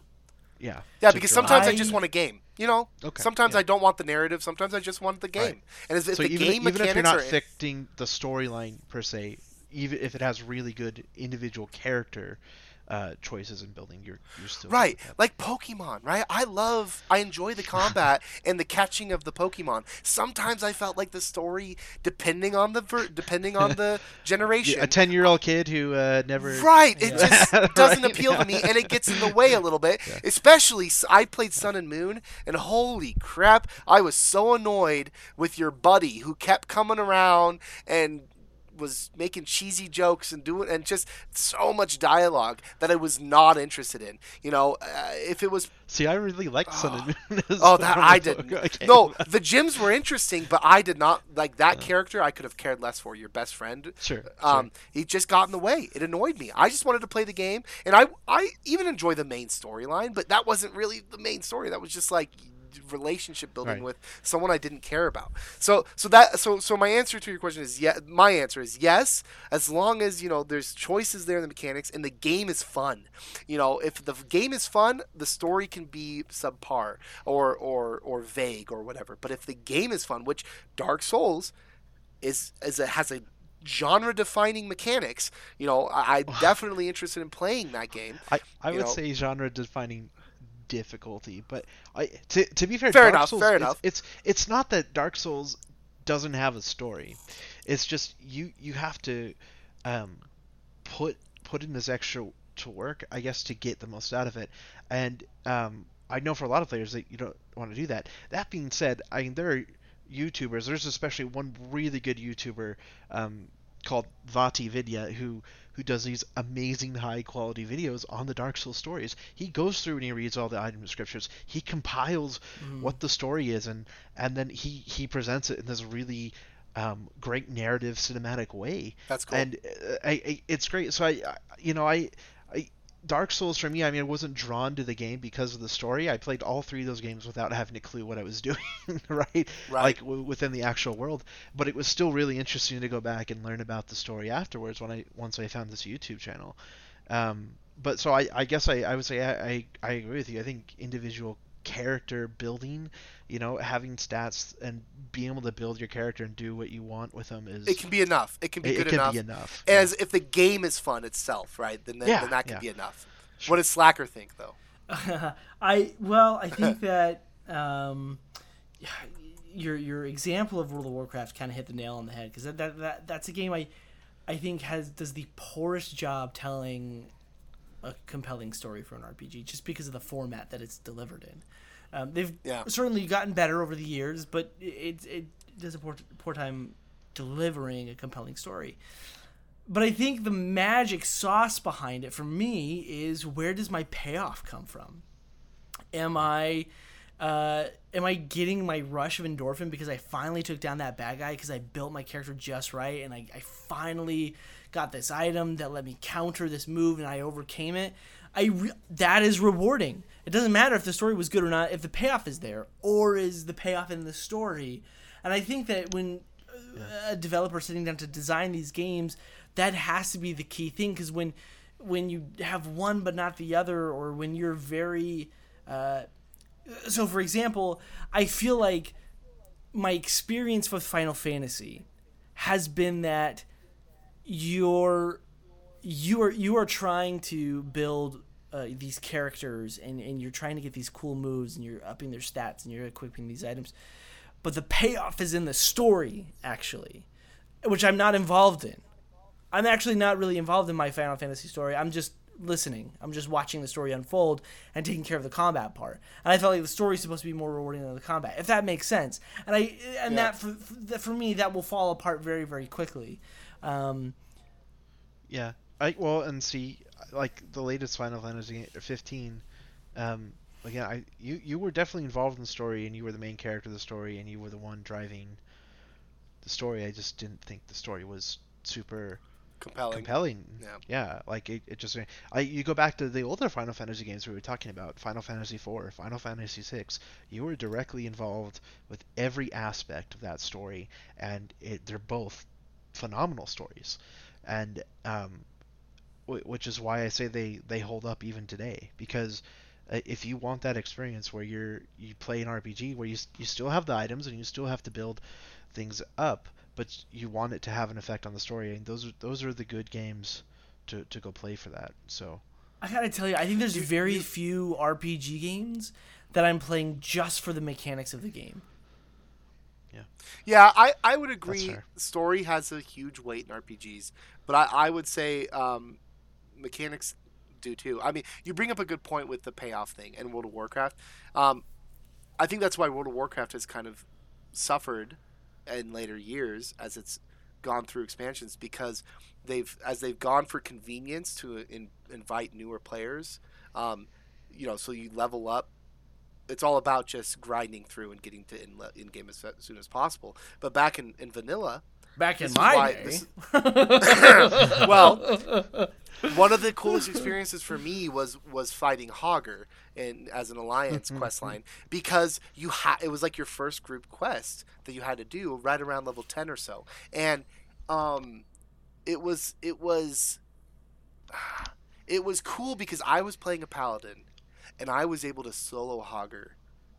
Yeah. Yeah, because draw- sometimes I, I- just want a game. You know, Okay, sometimes yeah. I don't want the narrative. Sometimes I just want the game. Right. And if, if so the even game even if you're not affecting fixing the storyline per se, even if it has really good individual character, uh, choices in building your your still Right, like Pokemon, right? I love, I enjoy the combat *laughs* and the catching of the Pokemon. Sometimes I felt like the story, depending on the ver- depending on the *laughs* generation, a ten year old kid who uh, never Right, it Yeah. just *laughs* doesn't Right, appeal yeah. to me, and it gets in the way a little bit. Especially, I played Sun and Moon, and holy crap, I was so annoyed with your buddy who kept coming around and was making cheesy jokes and doing and just so much dialogue that I was not interested in. You know, uh, if it was See, I really liked Sun and Moon. Oh, that I didn't. No, the gyms were interesting, but I did not like that character. I could have cared less for your best friend. Sure, Um, he just got in the way. It annoyed me. I just wanted to play the game, and I I even enjoy the main storyline, but that wasn't really the main story. That was just like relationship building Right. with someone I didn't care about. So so that so so my answer to your question is yeah. My answer is yes, as long as you know there's choices there in the mechanics and the game is fun. You know, if the game is fun, the story can be subpar or or or vague or whatever. But if the game is fun, which Dark Souls is is a, has a genre defining mechanics, you know, I, I'm definitely interested in playing that game. I, I would know. say genre defining difficulty, but I to, to be fair, Fair Dark enough, Souls, fair it's, enough. It's it's not that Dark Souls doesn't have a story. It's just you you have to um, put put in this extra to work, I guess, to get the most out of it. And um, I know for a lot of players that you don't want to do that. That being said, I mean there are YouTubers. There's especially one really good YouTuber um, called VaatiVidya who who does these amazing high quality videos on the Dark Souls stories. He goes through and he reads all the item descriptions. He compiles what the story is and and then he he presents it in this really um, great narrative cinematic way. That's cool. And uh, I, I, it's great. So I, I you know I. Dark Souls for me, I mean, I wasn't drawn to the game because of the story. I played all three of those games without having a clue what I was *laughs* doing, right? Right. Like w- within the actual world. But it was still really interesting to go back and learn about the story afterwards when I once I found this YouTube channel. Um, but so I, I guess I, I would say I, I, I agree with you. I think individual character building, you know, having stats and being able to build your character and do what you want with them is It can be enough. It can be it, good it can enough. be enough. As if the game is fun itself, right? Then that, Yeah, then that can yeah. be enough. What does Slacker think though? *laughs* *laughs* I well, I think that um, your your example of World of Warcraft kind of hit the nail on the head because that, that that that's a game I I think has does the poorest job telling a compelling story for an RPG just because of the format that it's delivered in. Um, they've Yeah. certainly gotten better over the years, but it it, does a poor, poor time delivering a compelling story. But I think the magic sauce behind it for me is where does my payoff come from? Am I uh, am I getting my rush of endorphin because I finally took down that bad guy because I built my character just right and I, I finally got this item that let me counter this move and I overcame it? I re- that is rewarding. It doesn't matter if the story was good or not if the payoff is there or is the payoff in the story. And I think that when a developer sitting down to design these games, that has to be the key thing because when when you have one but not the other, or when you're very uh, so, for example, I feel like my experience with Final Fantasy has been that you're you are you are trying to build uh, these characters and, and you're trying to get these cool moves and you're upping their stats and you're equipping these items. But the payoff is in the story actually which i'm not involved in. I'm actually not really involved in my final fantasy story. I'm just listening. I'm just watching the story unfold and taking care of the combat part. And i felt like the story is supposed to be more rewarding than the combat if that makes sense. And i and Yeah. that for, for me that will fall apart very very quickly um, Yeah. I well and see like the latest Final Fantasy 15 um again I you you were definitely involved in the story and you were the main character of the story and you were the one driving the story. I just didn't think the story was super Compelling. compelling. Yeah. Yeah, like it, it just I you go back to the older Final Fantasy games we were talking about, Final Fantasy 4, Final Fantasy 6. You were directly involved with every aspect of that story and it, they're both phenomenal stories. And um wh- which is why I say they they hold up even today because uh, if you want that experience where you're you play an RPG where you you still have the items and you still have to build things up, but you want it to have an effect on the story, and those are those are the good games to, to go play for that. So I gotta tell you, I think there's very few RPG games that I'm playing just for the mechanics of the game. Yeah, Yeah, I, I would agree. Story has a huge weight in RPGs, but I, I would say um, mechanics do too. I mean, you bring up a good point with the payoff thing and World of Warcraft. Um, I think that's why World of Warcraft has kind of suffered in later years as it's gone through expansions because they've as they've gone for convenience to in, invite newer players. Um, you know, so you level up it's all about just grinding through and getting to in, in game as, as soon as possible. But back in, in vanilla, Back in my why- day, this- *laughs* *laughs* well, one of the coolest experiences for me was was fighting Hogger in as an alliance quest line because you had it was like your first group quest that you had to do right around level 10 or so. And um it was it was *sighs* it was cool because I was playing a paladin and I was able to solo Hogger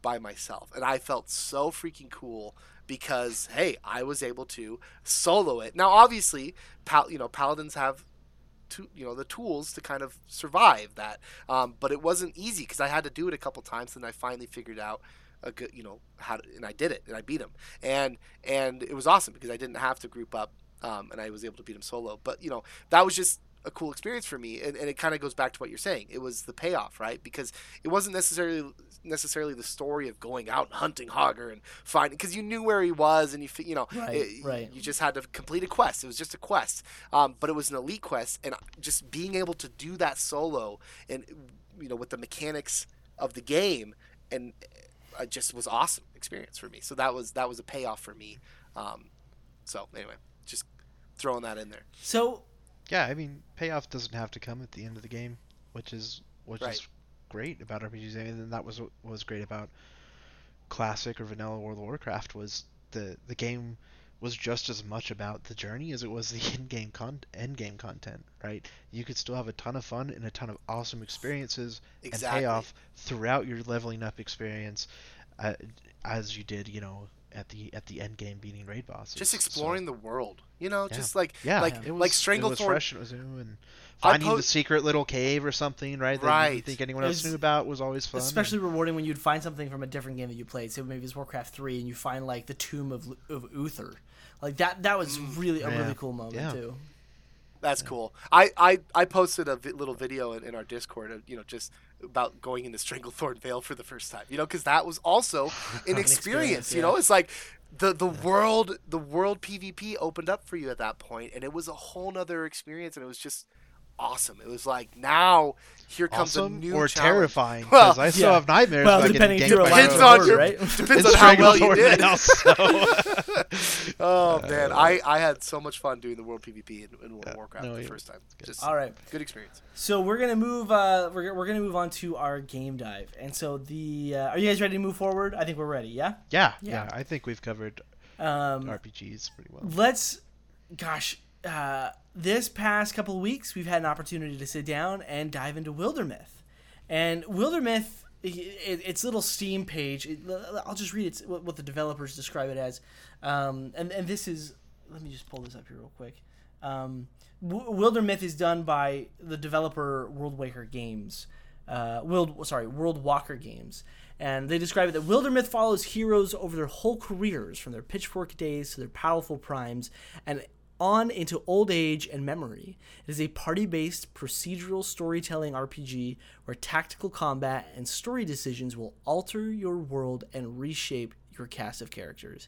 by myself and I felt so freaking cool because hey, I was able to solo it. Now obviously, pal- you know, paladins have to, you know the tools to kind of survive that. Um, but it wasn't easy because I had to do it a couple times, and I finally figured out a good, you know, how to, and I did it, and I beat him, and and it was awesome because I didn't have to group up, um, and I was able to beat him solo. But you know, that was just a cool experience for me, and, and it kind of goes back to what you're saying. It was the payoff, right? Because it wasn't necessarily necessarily the story of going out and hunting Hogger and finding because you knew where he was, and you you know, Right, it- right. you just had to complete a quest. It was just a quest, um, but it was an elite quest, and just being able to do that solo and you know with the mechanics of the game, and uh, it just was awesome experience for me. So that was that was a payoff for me. Um, so anyway, just throwing that in there. so Yeah, I mean, payoff doesn't have to come at the end of the game, which is which Right. is great about RPGs. I mean, that was what was great about classic or vanilla World of Warcraft was the the game was just as much about the journey as it was the *laughs* in-game con- end-game content, right? You could still have a ton of fun and a ton of awesome experiences Exactly. and payoff throughout your leveling up experience, uh, as you did, you know, at the at the end game beating raid bosses. Just So- exploring the world, you know, Yeah. just like yeah, like it was, like It was Stranglethorn. fresh, it was new, and finding po- the secret little cave or something, right? That you Right. didn't think anyone else was knew about was always fun. especially rewarding when you'd find something from a different game that you played. Say maybe it's Warcraft three, and you find like the tomb of of Uther. Like that. That was mm. really a Yeah. really cool moment Yeah. too. That's cool. I, I, I posted a vi- little video in, in our Discord, of, you know, just about going into Stranglethorn Vale for the first time, you know, because that was also *laughs* an experience. experience, You know, it's like the the world the world PvP opened up for you at that point, and it was a whole nother experience, and it was just awesome. It was like now here comes awesome a new or challenge. terrifying Well, I still yeah. have nightmares Well, about depending getting if you're alive or on bored, your right? depends on *laughs* how well you *laughs* Stranglethorn did. now, so- *laughs* oh man, I, I had so much fun doing the world PvP in, in World of Yeah, Warcraft no, the yeah. first time. Just All right. good experience. So we're gonna move. Uh, we're, we're gonna move on to our game dive. And so the uh, are you guys ready to move forward? I think we're ready. Yeah. yeah, Yeah. yeah, I think we've covered Um, RPGs pretty well. let's gosh uh, this past couple of weeks we've had an opportunity to sit down and dive into wildermyth and wildermyth i- i- its little steam page. It, i'll just read it what what the developers describe it as. Um, and, and this is let me just pull this up here real quick. Um, W- wildermyth is done by the developer worldwaker games uh, World, sorry, World Walker Games, and they describe it that Wildermyth follows heroes over their whole careers, from their pitchfork days to their powerful primes, and on into old age and memory. It is a party-based procedural storytelling RPG where tactical combat and story decisions will alter your world and reshape your cast of characters.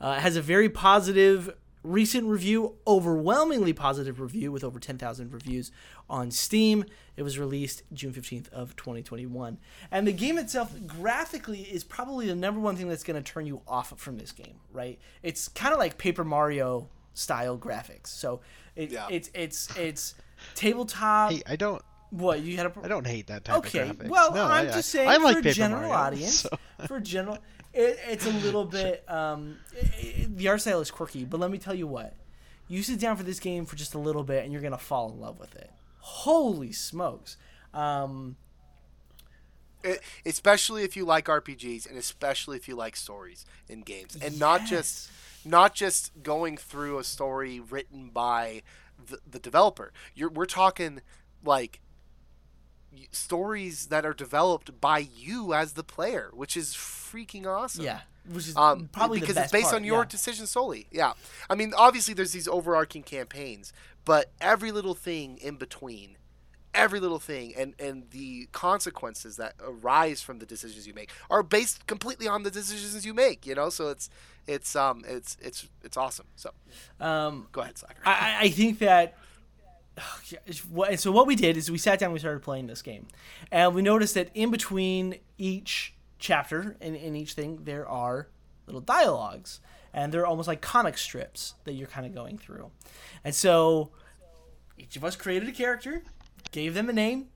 Uh, it has a very positive recent review, overwhelmingly positive review with over 10,000 reviews on Steam. It was released June 15th of 2021. And the game itself graphically is probably the number one thing that's going to turn you off from this game, right? It's kind of like Paper Mario style graphics. So it, Yeah. it's it's it's tabletop. Hey, I don't, what you had a I don't hate that type okay of graphics. well No, i'm I, just saying I like for Paper general Mario, audience so- for general it, it's a little *laughs* bit um i i the art style is quirky but let me tell you what. You sit down for this game for just a little bit and you're gonna fall in love with it. Holy smokes. Um E- especially if you like RPGs and especially if you like stories in games. And not just not just going through a story written by the, the developer. You're we're talking like stories that are developed by you as the player, which is freaking awesome. Yeah, which is Um, probably because it's based part, on your yeah. decision solely. Yeah, I mean, obviously there's these overarching campaigns, but every little thing in between, every little thing, and and the consequences that arise from the decisions you make are based completely on the decisions you make. You know, so it's it's um it's it's it's awesome. So Um, go ahead, Slacker. I, I- think that. *sighs* what- So what we did is we sat down, we started playing this game, and we noticed that in between each chapter and in each thing there are little dialogues, and they're almost like comic strips that you're kind of going through, and so each of us created a character, gave them a name,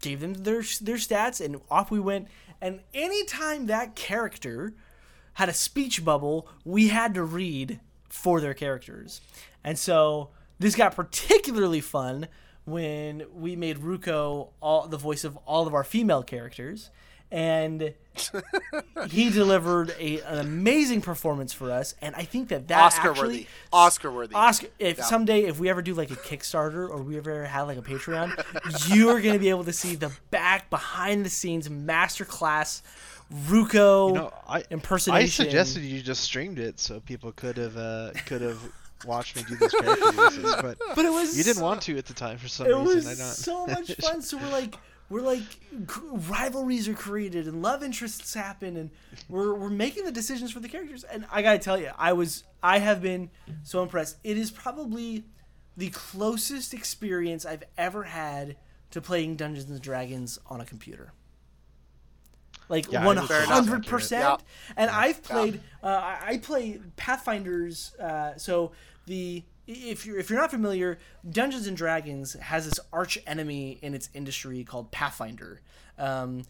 gave them their their stats, and off we went. And anytime that character had a speech bubble, we had to read for their characters. And so this got particularly fun when we made Ruko all the voice of all of our female characters. And *laughs* he delivered a, an amazing performance for us, and I think that that Oscar actually, worthy. Oscar worthy. Oscar, if Yeah. someday if we ever do like a Kickstarter or we ever have like a Patreon, you are gonna be able to see the back behind the scenes masterclass Ruko You know, I I suggested you just streamed it so people could have uh, could have watched me do those character voices, but but it was you didn't want to at the time for some It reason. was I don't. so *laughs* much fun. So we're like, we're like, rivalries are created and love interests happen, and we're we're making the decisions for the characters. And I gotta tell you, I was, I have been so impressed. It is probably the closest experience I've ever had to playing Dungeons and Dragons on a computer. Like Yeah, I one would say that's hundred accurate. percent. Yeah. And I've played. Uh, I I play Pathfinders. Uh, so the if you're if you're not familiar, Dungeons and Dragons has this arch enemy in its industry called Pathfinder. Um,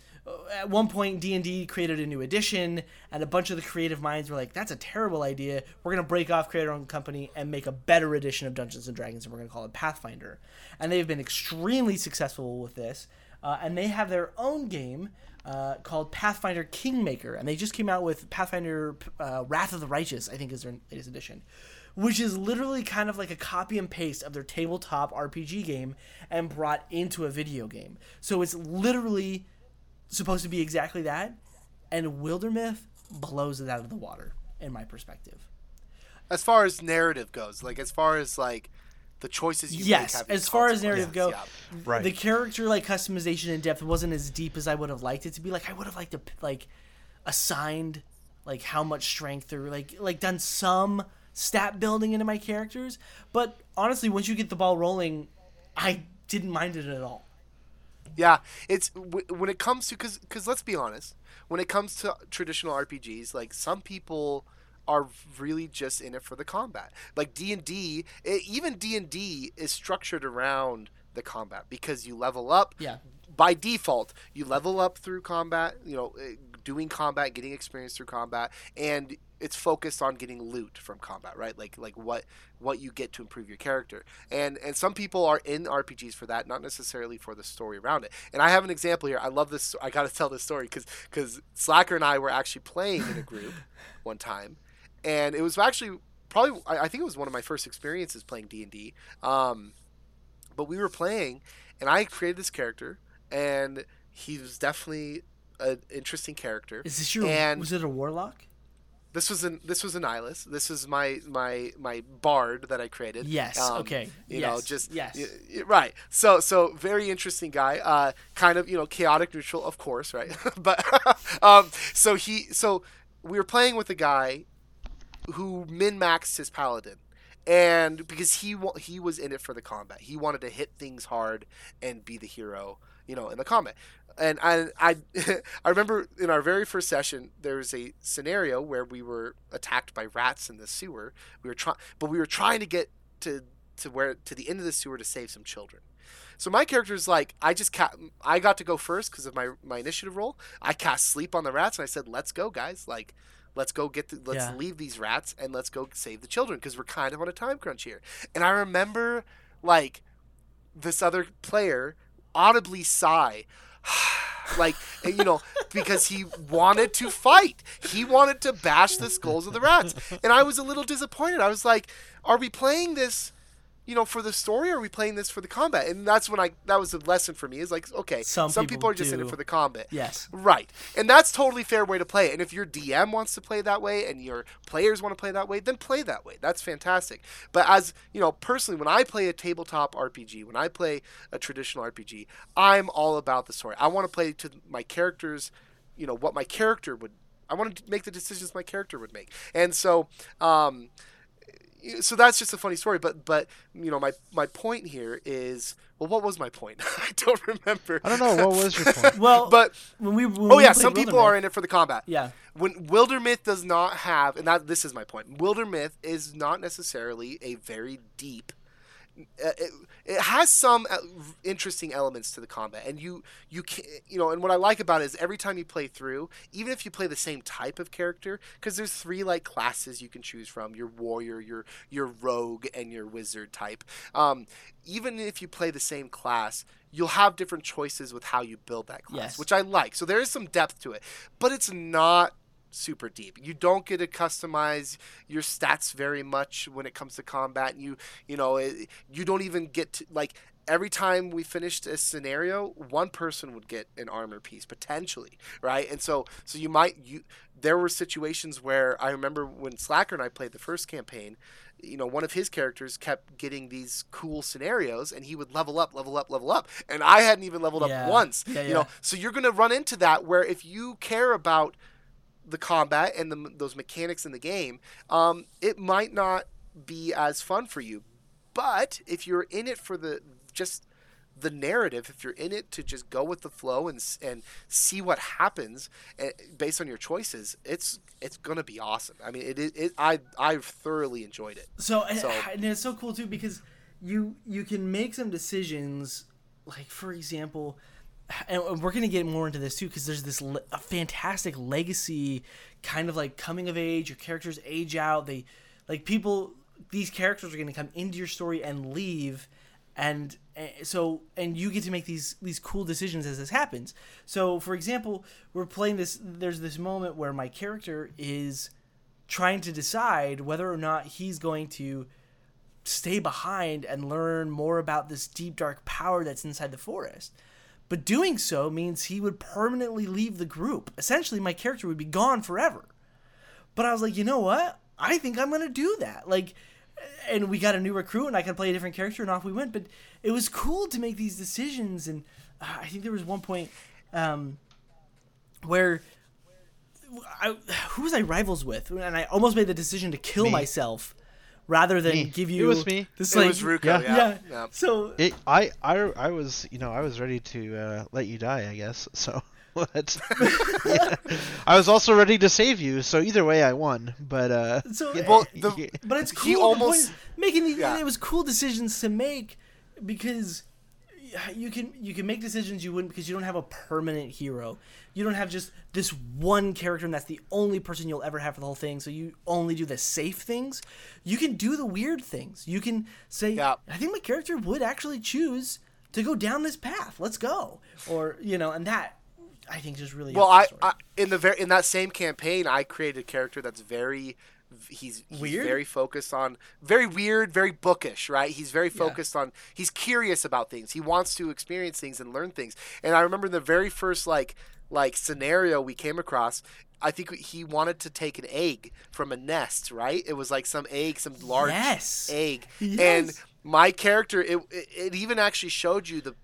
at one point, D and D created a new edition, and a bunch of the creative minds were like, "That's a terrible idea. We're gonna break off, create our own company, and make a better edition of Dungeons and Dragons, and we're gonna call it Pathfinder." And they've been extremely successful with this, uh, and they have their own game uh, called Pathfinder Kingmaker, and they just came out with Pathfinder uh, Wrath of the Righteous, I think is their latest edition, which is literally kind of like a copy and paste of their tabletop RPG game and brought into a video game. So it's literally supposed to be exactly that, and Wildermyth blows it out of the water, in my perspective. as far as narrative goes, like as far as like the choices you yes, make. having as far as narrative go, consequences, Right. the character like customization and depth wasn't as deep as I would have liked it to be. Like I would have liked to like assigned like how much strength or like like done some stat building into my characters. But honestly, once you get the ball rolling, I didn't mind it at all. Yeah, it's when it comes to because because let's be honest, when it comes to traditional RPGs, like some people are really just in it for the combat. Like D and D, even D and D is structured around the combat because you level up. Yeah. By default, you level up through combat. You know, eh, doing combat, getting experience through combat, and it's focused on getting loot from combat, right? Like like what what you get to improve your character. And and some people are in RPGs for that, not necessarily for the story around it. And I have an example here. I love this. I got to tell this story because because Slacker and I were actually playing in a group *laughs* one time, and it was actually probably I, I think it was one of my first experiences playing D and D. Um, but we were playing, and I created this character, and he was definitely an interesting character. Is this your And- was it a warlock? This was an this was an Nihilus. This is my my my bard that I created. Yes, okay. You know, Yes, just yes. y- y- right. So so very interesting guy. Uh, kind of you know chaotic neutral, of course, right? *laughs* but *laughs* um, so he so we were playing with a guy who min maxed his paladin. And because he he was in it for the combat, he wanted to hit things hard and be the hero, you know, in the combat. And I I *laughs* I remember in our very first session there was a scenario where we were attacked by rats in the sewer. We were trying, but we were trying to get to to where to the end of the sewer to save some children. So my character is like, I just ca- I got to go first because of my my initiative roll. I cast sleep on the rats and I said, "Let's go, guys! Like, let's go get the, let's Yeah. leave these rats and let's go save the children because we're kind of on a time crunch here." And I remember like this other player audibly sigh. *sighs* like eh, you know because he wanted to fight. He wanted to bash the skulls of the rats. And i was a little disappointed. I was like are we playing this you know, for the story, or are we playing this for the combat? And that's when I that was a lesson for me. Is like, okay, Some some, people people, are just in it for the combat. Yes. Right. And that's totally fair way to play it. And if your DM wants to play that way and your players want to play that way, then play that way. That's fantastic. But as, you know, personally when I play a tabletop RPG, when I play a traditional RPG, I'm all about the story. I want to play to my characters, you know, what my character would I want to make the decisions my character would make. And so um so that's just a funny story but but you know my my point here is well what was my point *laughs* i don't remember I don't know what was your point. *laughs* Well, but when we when Oh we yeah, played some people Wildermyth- are in it for the combat. Yeah. When Wildermyth does not have, and that this is my point. Wildermyth is not necessarily a very deep. Uh, it, it has some uh, interesting elements to the combat, and you you can you know, and what I like about it is every time you play through, even if you play the same type of character, because there's three like classes you can choose from: your warrior, your your rogue, and your wizard type. Um, even if you play the same class, you'll have different choices with how you build that class, Yes. which I like. So there is some depth to it, but it's not super deep. You don't get to customize your stats very much when it comes to combat. And you you know it, you don't even get to like every time we finished a scenario, one person would get an armor piece potentially, right? And so so you might you there were situations where I remember when Slacker and I played the first campaign, you know, one of his characters kept getting these cool scenarios and he would level up, level up, level up. And I hadn't even leveled Yeah. up once. Yeah, you yeah. know, so you're going to run into that where if you care about the combat and the, those mechanics in the game, um, it might not be as fun for you. But if you're in it for the just the narrative, if you're in it to just go with the flow and and see what happens eh, based on your choices, it's it's gonna be awesome. I mean, it, it, it I I've thoroughly enjoyed it. So, and, So- and it's so cool too because you you can make some decisions, like for example, and we're gonna get more into this too because there's this le- a fantastic legacy, kind of like coming of age. Your characters age out. They like people. These characters are gonna come into your story and leave. And uh, so, and you get to make these these cool decisions as this happens. So, for example, we're playing this. There's this moment where my character is trying to decide whether or not he's going to stay behind and learn more about this deep dark power that's inside the forest. But doing so means he would permanently leave the group. Essentially, my character would be gone forever. But I was like, you know what? I think I'm gonna do that. Like, and we got a new recruit, and I could play a different character, and off we went. But it was cool to make these decisions, and uh, I think there was one point um, where I, who was I rivals with, and I almost made the decision to kill Me. myself rather than Me. give It you. was me. This It like, was Ruko, yeah. yeah. yeah. yeah. So It, I, I, I was, you know, I was ready to uh, let you die, I guess. *laughs* So, what? *laughs* yeah. I was also ready to save you. So either way, I won. But uh, So, yeah, Well, the- *laughs* But it's He cool. the point almost- is making these. Yeah. It was cool decisions to make because you can you can make decisions you wouldn't because you don't have a permanent hero. You don't have just this one character and that's the only person you'll ever have for the whole thing. So you only do the safe things. You can do the weird things. You can say, Yeah. I think my character would actually choose to go down this path. Let's go, or you know, and that I think just really Well, I. I in the very in that same campaign, I created a character that's very he's, he's Weird? very focused on very weird, very bookish, right? He's very focused on he's curious about things. He wants to experience things and learn things. And I remember the very first like like scenario we came across, I think he wanted to take an egg from a nest, right? It was like some egg, some large Yes. egg, Yes. and my character it, it it even actually showed you the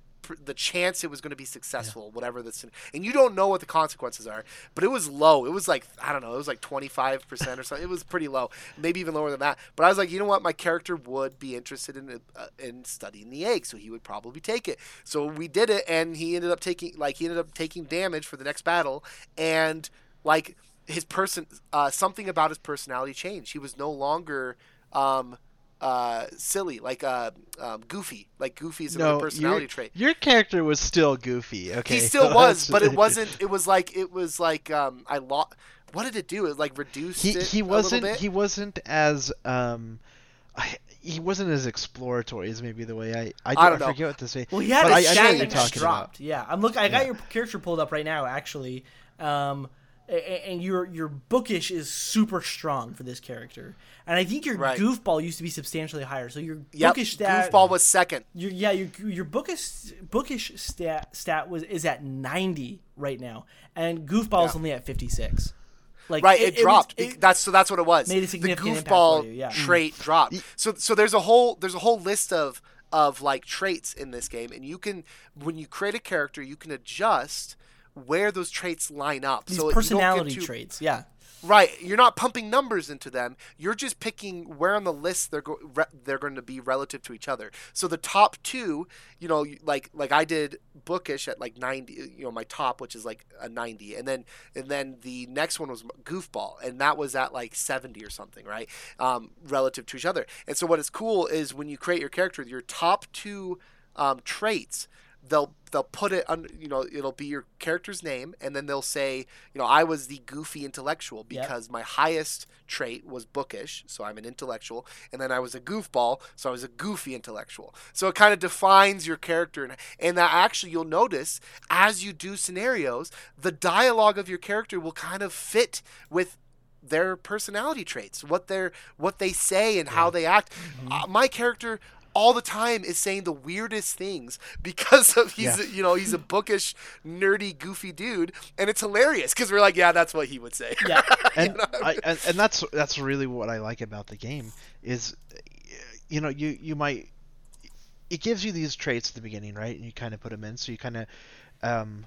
the chance it was going to be successful whatever this and you don't know what the consequences are but it was low. It was like i don't know it was like 25% or something it was pretty low maybe even lower than that. But i was like you know what? My character would be interested in uh, in studying the egg so he would probably take it. So we did it and he ended up taking like he ended up taking damage for the next battle and like his person uh, something about his personality changed. He was no longer um uh, silly, like uh, um, goofy, like goofy is another no, personality your, trait. your character was still goofy. Okay, He still So *laughs* was, but it *laughs* wasn't. It was like it was like um, I lost. What did it do? It like reduced he it he a little wasn't bit. he wasn't as um I, he wasn't as exploratory as maybe the way I I, I don't I know. forget what to say. Well, he had but a I, I know what you're talking dropped. about. Yeah, I'm look. I got Yeah. your character pulled up right now, actually. Um, A- And your your bookish is super strong for this character, and I think your Right. goofball used to be substantially higher. So your Yep. bookish stat, Goofball was second. your, yeah, your your bookish bookish stat stat was is at ninety right now, and goofball is Yeah. only at fifty six. Like Right, it, was- dropped. it- that's so that's what it was. made a the significant impact goofball for you, yeah. trait mm. dropped. So so there's a whole there's a whole list of of like traits in this game, and you can when you create a character, you can adjust where those traits line up. these so you don't get personality too- traits, yeah. Right, you're not pumping numbers into them. You're just picking where on the list they're go- re- they're going to be relative to each other. So the top two, you know, like like I did bookish at like 90, you know, my top which is like a 90, and then and then the next one was goofball, and that was at like 70 or something, right? Um, relative to each other. And so what is cool is when you create your character, your top two um, traits they'll they'll put it on you know it'll be your character's name and then they'll say you know I was the goofy intellectual Yep. because my highest trait was bookish so I'm an intellectual and then I was a goofball so I was a goofy intellectual. So it kind of defines your character and, and that actually you'll notice as you do scenarios the dialogue of your character will kind of fit with their personality traits what they're what they say and how they act. Uh, my character all the time is saying the weirdest things because of he's Yeah. a, you know he's a bookish nerdy goofy dude and it's hilarious because we're like yeah that's what he would say Yeah. *laughs* and, I, and and that's that's really what I like about the game is, you know, you you might it gives you these traits at the beginning, right? And you kind of put them in, so you kind of um,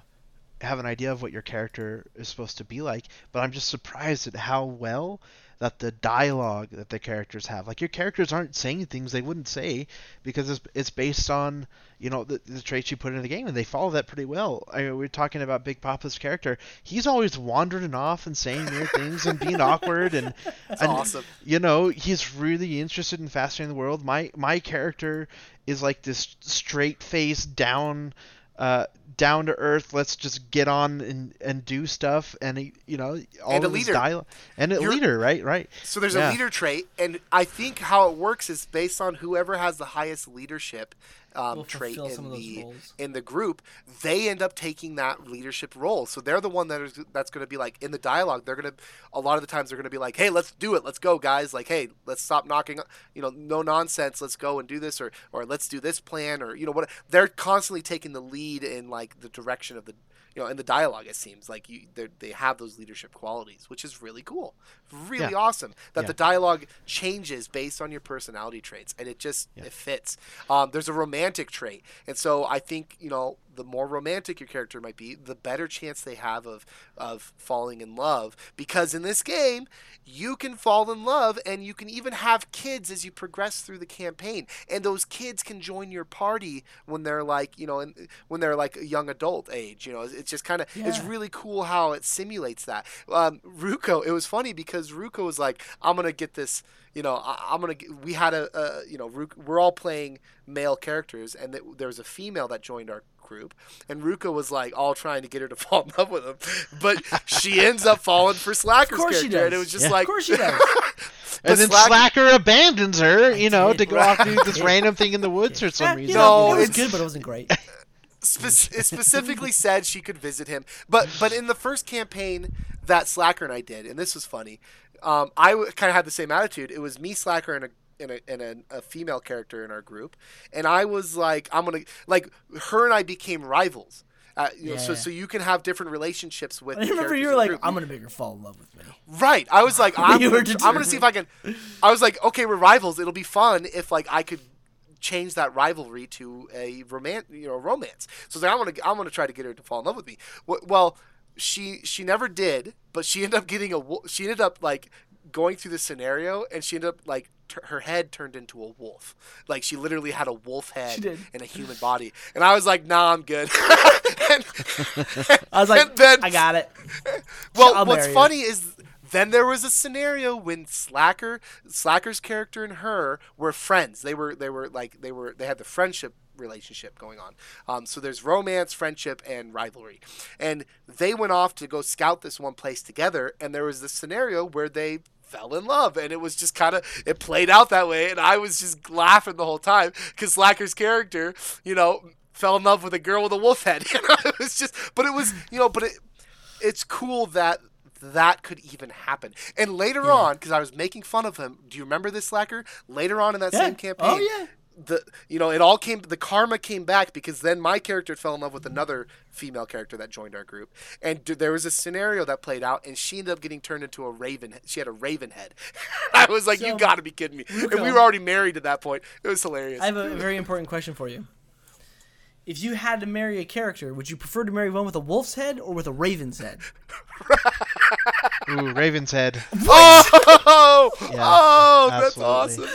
have an idea of what your character is supposed to be like. But I'm just surprised at how well that the dialogue that the characters have, like your characters aren't saying things they wouldn't say because it's, it's based on you know the, the traits you put in the game, and they follow that pretty well. I, we we're talking about Big Papa's character; he's always wandering off and saying weird things and being awkward, and *laughs* That's and, awesome. you know he's really interested in fascinating the world. My my character is like this straight face down. Uh, down to earth. Let's just get on and, and do stuff, and he, you know all And a leader. dialogue and a You're- leader, right? Right. So there's Yeah. a leader trait, and I think how it works is based on whoever has the highest leadership um, Will trait in the roles. in the group. They end up taking that leadership role. So they're the one that is that's going to be like in the dialogue. They're going to a lot of the times they're going to be like, "Hey, let's do it. Let's go, guys. Like, hey, let's stop knocking. You know, no nonsense. Let's go and do this, or or let's do this plan, or you know what? They're constantly taking the lead in like the direction of the you know in the dialogue. It seems like you they're- have those leadership qualities, which is really cool, really Yeah. awesome. That Yeah. the dialogue changes based on your personality traits, and it just it fits. Um, there's a romantic trait, and so I think you know the more romantic your character might be, the better chance they have of of falling in love. Because in this game, you can fall in love, and you can even have kids as you progress through the campaign, and those kids can join your party when they're like you know in, when they're like a young adult age. You know, it's just kind of it's really cool how it simulates that. Um, Ruko, it was funny because Ruko was like, "I'm gonna get this." You know, I, I'm gonna. We had a, uh, you know, we're all playing male characters, and th- there was a female that joined our group, and Ruko was like all trying to get her to *laughs* fall in love with him, but she ends up falling for Slacker's Of course she character, and it was just Yeah. like, Of course she does. *laughs* but and then Slack- Slacker abandons her, you know, did. to go off do this *laughs* random thing in the woods for Yeah, some you reason. know, No, it was it's- good, but it wasn't great. Spe- it specifically said she could visit him. But but in the first campaign that Slacker and I did, and this was funny, um, I w- kind of had the same attitude. It was me, Slacker, and a and, a, and a, a female character in our group, and I was like, I'm gonna like her and I became rivals. Uh, you know, so Yeah. so you can have different relationships with. I remember you were like. "I'm gonna make her fall in love with me." Right. I was like, *laughs* I'm, gonna, I'm gonna see if I can. I was like, okay, we're rivals. It'll be fun if like I could change that rivalry to a romance, you know, romance. So I like, I'm gonna, I'm gonna try to get her to fall in love with me. Well, she she never did, but she ended up getting a. She ended up like going through the scenario, and she ended up like. T- her head turned into a wolf. Like she literally had a wolf head and a human body. And I was like, "Nah, I'm good." *laughs* and, I was like, then, "I got it." *laughs* well, I'll what's you. funny is then there was a scenario when Slacker, Slacker's character and her were friends. They were they were like they were they had the friendship relationship going on. Um, so there's romance, friendship, and rivalry. And they went off to go scout this one place together. And there was this scenario where they fell in love and it was just kind of it played out that way and i was just laughing the whole time because slacker's character you know fell in love with a girl with a wolf head *laughs* you know it was just but it was you know but it it's cool that that could even happen. And later on, because I was making fun of him, do you remember this slacker? Later on in that Yeah. same campaign, Oh, yeah. The you know it all came the karma came back because then my character fell in love with another female character that joined our group. And d- there was a scenario that played out and she ended up getting turned into a raven she had a raven head. *laughs* I was like So, you gotta be kidding me. and we were already married at that point. It was hilarious. I have a very important question for you. If you had to marry a character, would you prefer to marry one with a wolf's head or with a raven's head? *laughs* Ooh, Raven's head. *laughs* oh, Yeah, oh that's absolutely.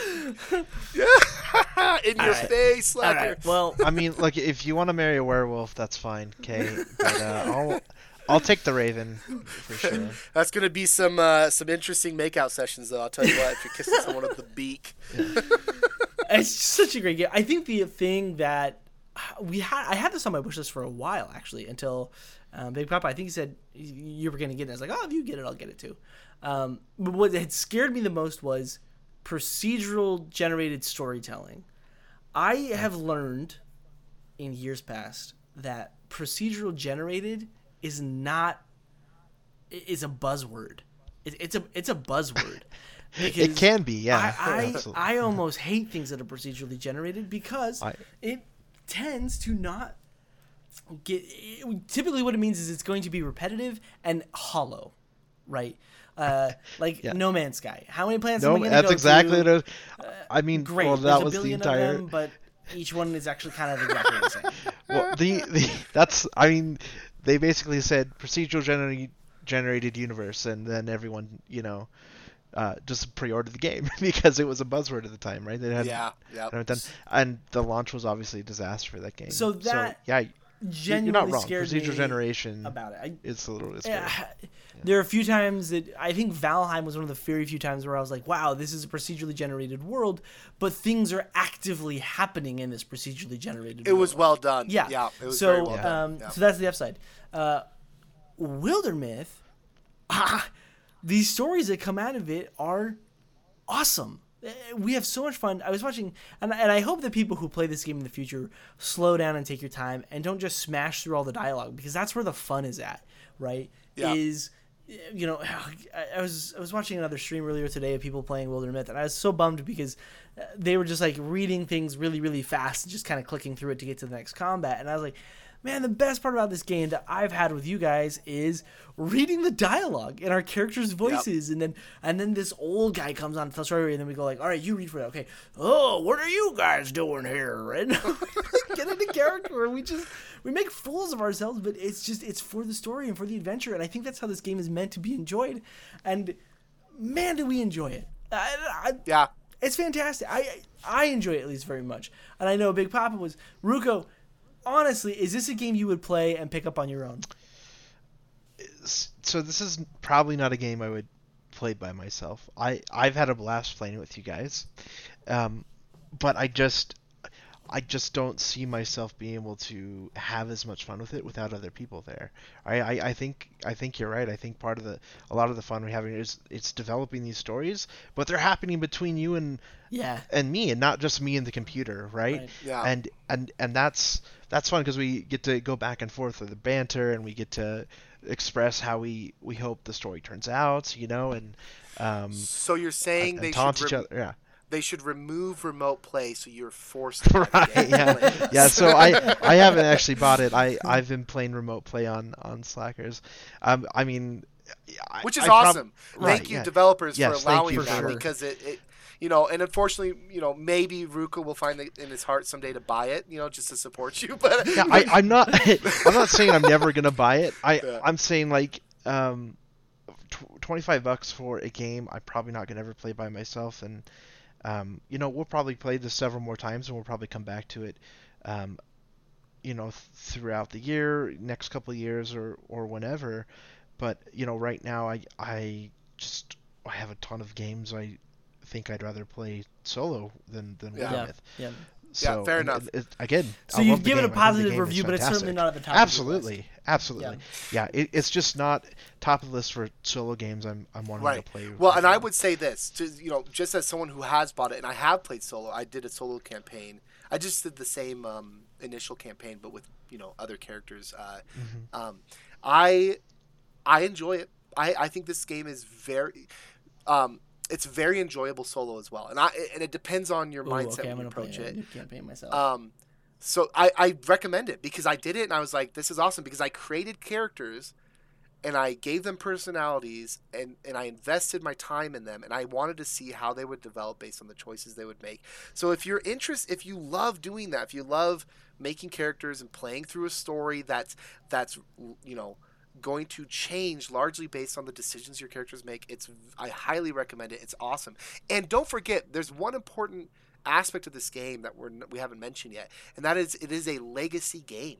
awesome. Yeah *laughs* in your right. face slacker right. Well, I mean, like if you want to marry a werewolf, that's fine, okay. But uh, *laughs* I'll I'll take the Raven for sure. that's gonna be some uh, some interesting makeout sessions though i'll tell you what if you're kissing someone with the beak it's such a great game. I think the thing that we had, I had this on my wish list for a while actually, until um, Big Papa. I think he said you were going to get it. I was like, oh, if you get it, I'll get it too. Um, but what had scared me the most was procedural generated storytelling. I have learned in years past that procedural generated is not is a buzzword. It, it's a it's a buzzword. *laughs* It can be, yeah. I *laughs* I. I almost hate things that are procedurally generated because I- it tends to not get. It, typically, what it means is it's going to be repetitive and hollow, right? Uh, like Yeah. No Man's Sky. How many planets? no, am I gonna that's go exactly to? what it, I mean. Great. Well, that was the entire. of them, but each one is actually kind of exactly the same. *laughs* Well, the, the that's I mean, they basically said procedural generated generated universe, and then everyone you know, uh, just pre-ordered the game *laughs* because it was a buzzword at the time, right? They had yeah yeah and the launch was obviously a disaster for that game. So that yeah, you're Genuinely not wrong. scared Procedural me generation about it. I, it's a little scary. *sighs* Yeah, there are a few times that I think Valheim was one of the very few times where I was like, "Wow, this is a procedurally generated world," but things are actively happening in this procedurally generated. it was world. well done Yeah. yeah it was so, very well done um, yeah. so that's the upside. Uh, Wildermyth, ah, *laughs* these stories that come out of it are awesome. We have so much fun. I was watching, and, and I hope that people who play this game in the future slow down and take your time and don't just smash through all the dialogue because that's where the fun is at, right? Yeah. Is you know, I, *sighs* I was I was watching another stream earlier today of people playing Wildermyth, and I was so bummed because uh, they were just like reading things really really fast and just kind of clicking through it to get to the next combat, and I was like. Man, the best part about this game that I've had with you guys is reading the dialogue and our characters' voices, and then and then this old guy comes on and tells story, and then we go like, "All right, you read for it." Okay. Oh, what are you guys doing here? *laughs* And *laughs* get into character, and we just we make fools of ourselves, but it's just it's for the story and for the adventure, and I think that's how this game is meant to be enjoyed. And man, do we enjoy it! I, I, yeah it's fantastic. I I enjoy it at least very much, and I know Big Papa was Ruko. Honestly, is this a game you would play and pick up on your own? so this is probably not a game I would play by myself. I I've had a blast playing it with you guys, um, but I just I just don't see myself being able to have as much fun with it without other people there. I, I, I think I think you're right. I think part of the a lot of the fun we're having is it's developing these stories, but they're happening between you and Yeah. and me and not just me and the computer right, Right. Yeah. and and and that's that's fun because we get to go back and forth with the banter and we get to express how we we hope the story turns out you know and um so you're saying and they taunt should each rem- other yeah they should remove remote play so you're forced *laughs* to right *laughs* yeah yeah so i i haven't actually bought it i i've been playing remote play on on Slacker's um i mean I- which is I prob- awesome. Right, thank you, yeah. developers, Yes, for allowing you that for- because it, it, you know, and unfortunately, you know, maybe Ruko will find it in his heart someday to buy it, you know, just to support you. *laughs* But yeah, I, I'm not. I'm not saying I'm never gonna buy it. I Yeah. I'm saying like um, tw- 25 bucks for a game I'm probably not gonna ever play by myself, and um, you know we'll probably play this several more times, and we'll probably come back to it, um, you know, th- throughout the year, next couple of years, or or whenever. But you know, right now I I just I have a ton of games I think I'd rather play solo than than Yeah. Yeah. with. Yeah. So, fair enough. it- it- again, So I you've love the given a game. I think positive review, but it's certainly not at the top of your Absolutely, list. absolutely. Yeah, it, it's just not top of the list for solo games. I'm I'm wanting right. to play. Well, with and I would say this, to, you know, just as someone who has bought it, and I have played solo. I did a solo campaign. I just did the same um, initial campaign, but with you know other characters. Uh, Mm-hmm. um, I I enjoy it. I, I think this game is very, um, it's very enjoyable solo as well, and I and it depends on your Ooh, mindset okay, when you play approach a it. new campaign myself. Um, so I, I recommend it because I did it and I was like, this is awesome because I created characters and I gave them personalities and, and I invested my time in them and I wanted to see how they would develop based on the choices they would make. So if you're interested, if you love doing that, if you love making characters and playing through a story that's that's you know going to change largely based on the decisions your characters make, it's I highly recommend it. It's awesome. And don't forget there's one important aspect of this game that we're we haven't mentioned yet, and that is it is a legacy game.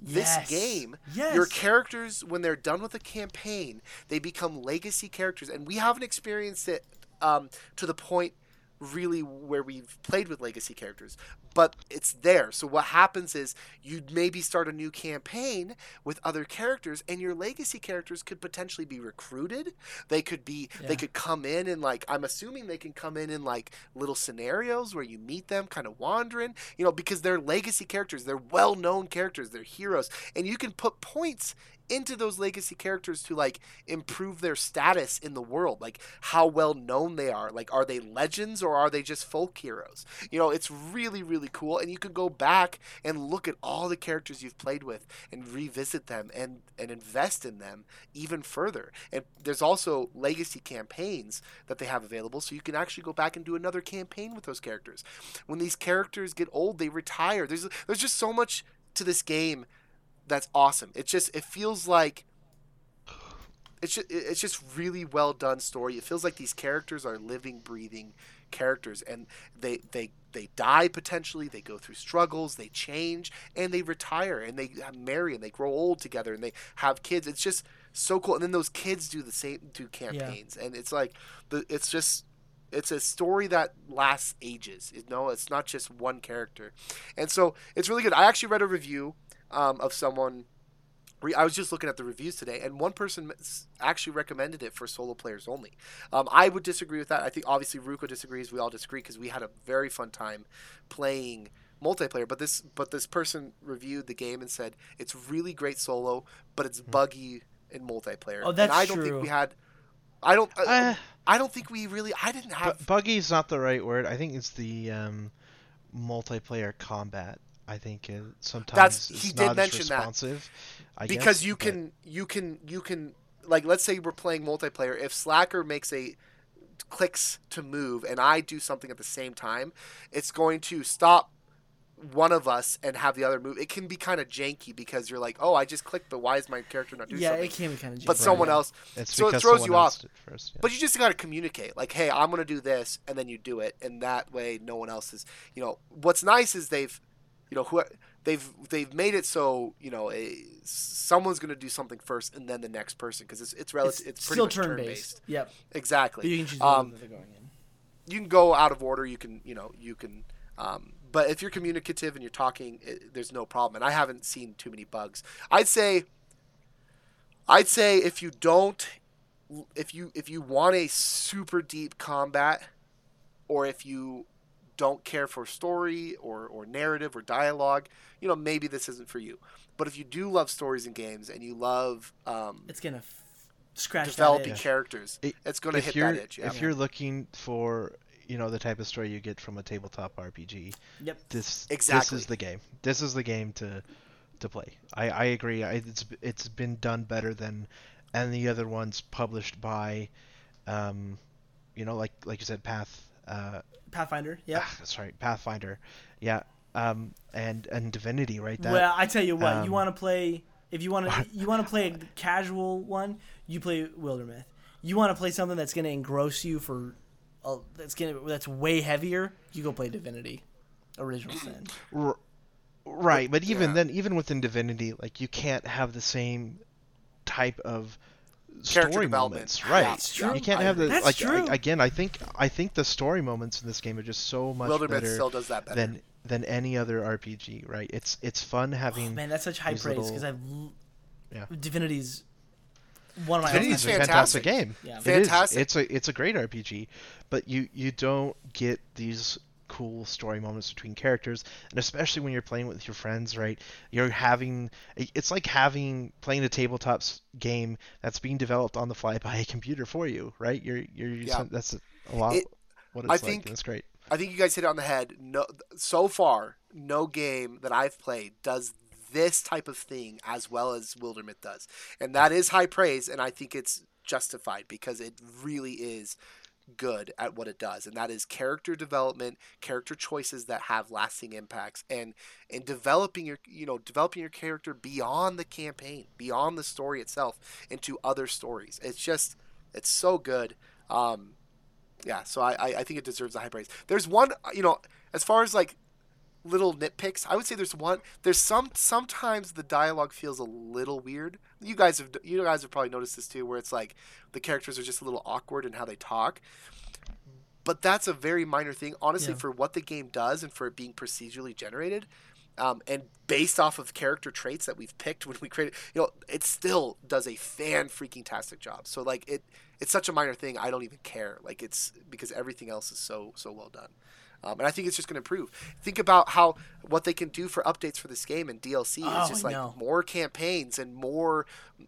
This Yes. game, Yes. your characters when they're done with a campaign, they become legacy characters, and we haven't experienced it um, to the point really where we've played with legacy characters but it's there. So what happens is you maybe start a new campaign with other characters and your legacy characters could potentially be recruited. They could be Yeah. they could come in and like i'm assuming they can come in in like little scenarios where you meet them kind of wandering you know because they're legacy characters. They're well-known characters. They're heroes. And you can put points into those legacy characters to like improve their status in the world like how well known they are. Like are they legends or are they just folk heroes? You know it's really really cool and you can go back and look at all the characters you've played with and revisit them and and invest in them even further and there's also legacy campaigns that they have available so you can actually go back and do another campaign with those characters when these characters get old they retire there's there's just so much to this game that's awesome. It just it feels like it's just, it's just really well done story. It feels like these characters are living, breathing characters, and they they they die potentially. They go through struggles. They change, and they retire, and they marry, and they grow old together, and they have kids. It's just so cool. And then those kids do the same do campaigns, and it's like the it's just it's a story that lasts ages. You know, it's not just one character, and so it's really good. I actually read a review um, of someone. Re- I was just looking at the reviews today, and one person actually recommended it for solo players only. Um, I would disagree with that. I think obviously Ruko disagrees. We all disagree because we had a very fun time playing multiplayer. But this but this person reviewed the game and said it's really great solo, but it's buggy in multiplayer. Oh, that's and I don't true. think we had. I don't. Uh, Uh, I don't think we really. I didn't have. Bu- buggy is not the right word. I think it's the um, multiplayer combat. I think uh, sometimes That's- it's he not did as mention that. responsive. I because guess, you but- can you can you can like let's say we're playing multiplayer if slacker makes a clicks to move and i do something at the same time it's going to stop one of us and have the other move it can be kind of janky because you're like oh i just clicked but why is my character not doing yeah, something Yeah, it can be kind of. janky. but someone else It's so it throws you off First, yeah. but you just got to communicate like hey i'm going to do this and then you do it and that way no one else is you know what's nice is they've you know who they've they've made it so you know a, someone's going to do something first and then the next person because it's it's It's, relative it's, pretty still much turn based. based Yep. But exactly you can choose um, order that they're going in. you can go out of order you can you know you can um, but if you're communicative and you're talking it, there's no problem and i haven't seen too many bugs i'd say i'd say if you don't if you if you want a super deep combat or if you don't care for story or, or narrative or dialogue you know maybe this isn't for you but if you do love stories and games and you love um, It's gonna f- scratch developing that itch. characters It- it's going to hit you're that itch yeah. if you're looking for you know the type of story you get from a tabletop RPG, Yep. this Exactly. this is the game. This is the game to to play. I, I agree. I, it's it's been done better than any other ones published by, um, you know, like like you said, Path. Uh, Pathfinder. Yeah, that's right, Pathfinder. Yeah. Um, and and Divinity, right? That well, I tell you what, you um, want to play if you want to you want to play a casual one, you play Wildermyth. You want to play something that's going to engross you for uh, that's going to that's way heavier, you go play Divinity. Original Sin. R- right, but even Yeah. then, even within Divinity, like you can't have the same type of story development. moments, right? That's true. You can't have the. That's like true. I- again. I think I think the story moments in this game are just so much Wildermyth better still does that better than than any other RPG, right? It's it's fun Oh, having man, that's such high these praise because I've l- Yeah. Divinity's one of my Divinity's all-time a fantastic. fantastic game. Yeah. It is. Fantastic. It's a it's a great RPG, but you you don't get these cool story moments between characters, and especially when you're playing with your friends, right? You're having it's like having playing a tabletop game that's being developed on the fly by a computer for you, right? You're you're yeah. that's a lot it, what it's I like. Think, that's great. I think you guys hit it on the head. No, so far, no game that I've played does this type of thing as well as Wildermyth does, and that is high praise. And I think it's justified because it really is good at what it does and that is character development character choices that have lasting impacts and and developing your you know developing your character beyond the campaign beyond the story itself into other stories it's just it's so good um yeah so i i think it deserves a high praise there's one you know as far as like little nitpicks. I would say there's one. There's some. Sometimes the dialogue feels a little weird. You guys have you guys have probably noticed this too, where it's like the characters are just a little awkward in how they talk. But that's a very minor thing, honestly, yeah. for what the game does and for it being procedurally generated. Um, and based off of character traits that we've picked when we created, you know, it still does a fan freaking tastic job. So like it, it's such a minor thing. I don't even care. Like it's because everything else is so so well done. Um, and I think it's just going to improve. Think about how what they can do for updates for this game and DLC. Oh, it's just like more campaigns and more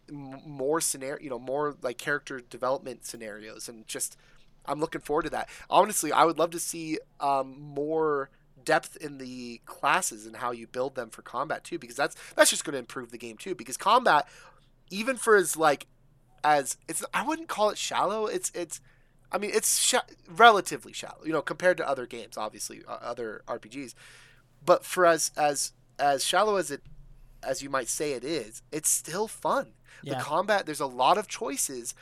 m- more scenario, you know, more like character development scenarios, and just I'm looking forward to that. Honestly, I would love to see um, more depth in the classes and how you build them for combat too, because that's that's just going to improve the game too. Because combat, even for as like as it's, I wouldn't call it shallow. It's it's I mean, it's sh- relatively shallow, you know, compared to other games, obviously, uh, other RPGs. But for as as as shallow as it as you might say it is, it's still fun. Yeah. The combat, there's a lot of choices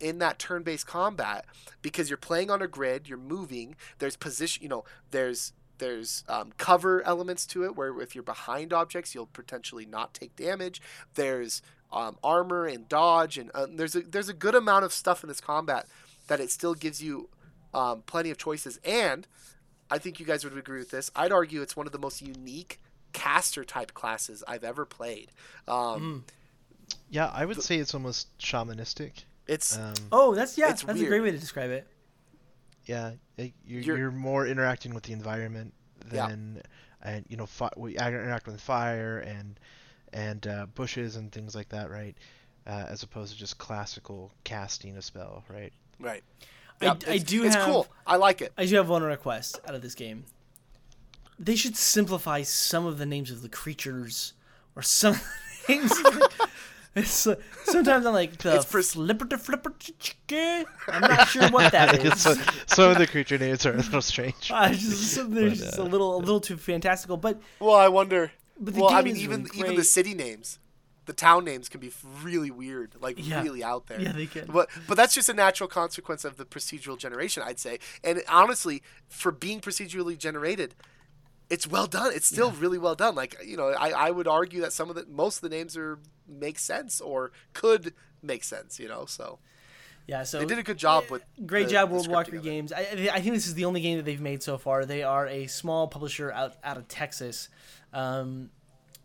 in that turn-based combat because you're playing on a grid, you're moving. There's position, you know, there's there's um, cover elements to it where if you're behind objects, you'll potentially not take damage. There's um, armor and dodge, and uh, there's a there's a good amount of stuff in this combat that it still gives you um, plenty of choices. And I think you guys would agree with this. I'd argue it's one of the most unique caster type classes I've ever played. Um, mm. Yeah, I would say it's almost shamanistic. It's um, oh, that's yeah, that's weird. a great way to describe it. Yeah, it, you're, you're, you're more interacting with the environment than yeah. and you know fi- we interact with fire and and uh, bushes and things like that, right? Uh, as opposed to just classical casting a spell, right? Right. Yep, I, I do it's have. cool. I like it. I do have one request out of this game. They should simplify some of the names of the creatures, or some names. *laughs* it's uh, sometimes I'm like the pers- flipper to flipper chicken. I'm not sure what that *laughs* is. so, some of the creature names are a little strange. I just, they're but, just uh, a little a little too fantastical. But well, I wonder. But the well, I mean, even really even the city names the town names can be really weird, like yeah. really out there. Yeah, they can. But but that's just a natural consequence of the procedural generation, I'd say. And honestly, for being procedurally generated, it's well done. It's still yeah. really well done. Like you know, I, I would argue that some of the most of the names are make sense or could make sense. You know, so. Yeah, so they did a good job with great the, job, Worldwalker Games. I, I think this is the only game that they've made so far. They are a small publisher out out of Texas. Um,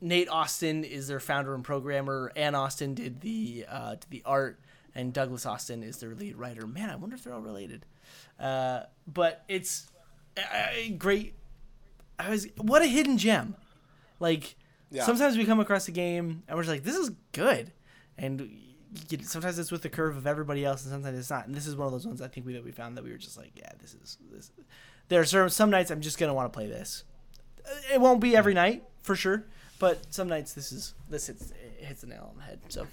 Nate Austin is their founder and programmer. Ann Austin did the uh, did the art, and Douglas Austin is their lead writer. Man, I wonder if they're all related. Uh, but it's a, great. I was what a hidden gem. Like yeah. sometimes we come across a game and we're just like, this is good, and get, sometimes it's with the curve of everybody else, and sometimes it's not. And this is one of those ones I think we that we found that we were just like, yeah, this is this. There are some, some nights I'm just gonna want to play this. It won't be every night for sure, but some nights this is this hits hits the nail on the head. So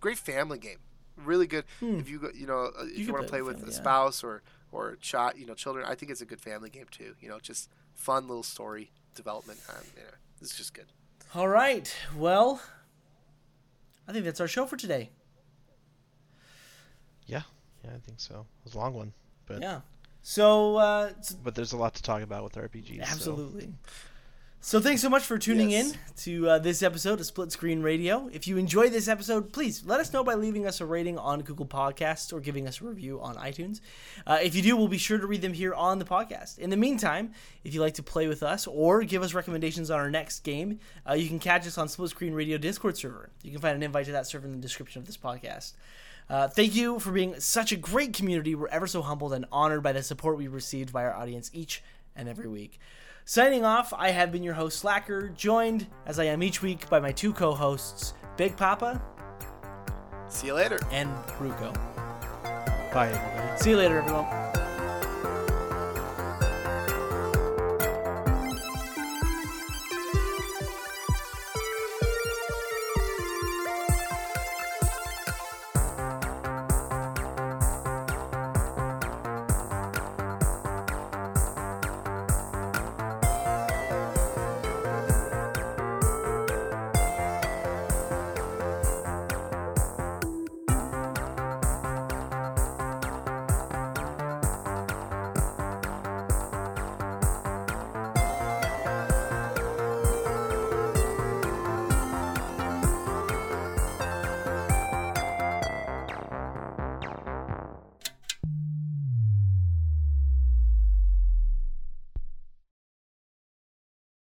great family game, really good. Hmm. If you go, you know uh, if you, you want to play, with family, a spouse yeah. or or child, you know children, I think it's a good family game too. You know, just fun little story development. Um, yeah, it's just good. All right, well, I think that's our show for today. Yeah, yeah, I think so. It was a long one, but yeah. So, uh, but there's a lot to talk about with RPGs. Absolutely. So. So thanks so much for tuning yes. in to uh, this episode of Split Screen Radio. If you enjoyed this episode, please let us know by leaving us a rating on Google Podcasts or giving us a review on iTunes. Uh, if you do, we'll be sure to read them here on the podcast. In the meantime, if you'd like to play with us or give us recommendations on our next game, uh, you can catch us on Split Screen Radio Discord server. You can find an invite to that server in the description of this podcast. Uh, thank you for being such a great community. We're ever so humbled and honored by the support we received by our audience each and every week. Signing off, I have been your host Slacker, joined as I am each week by my two co-hosts, Big Papa See you later. and Ruko. Bye, everybody. See you later, everyone.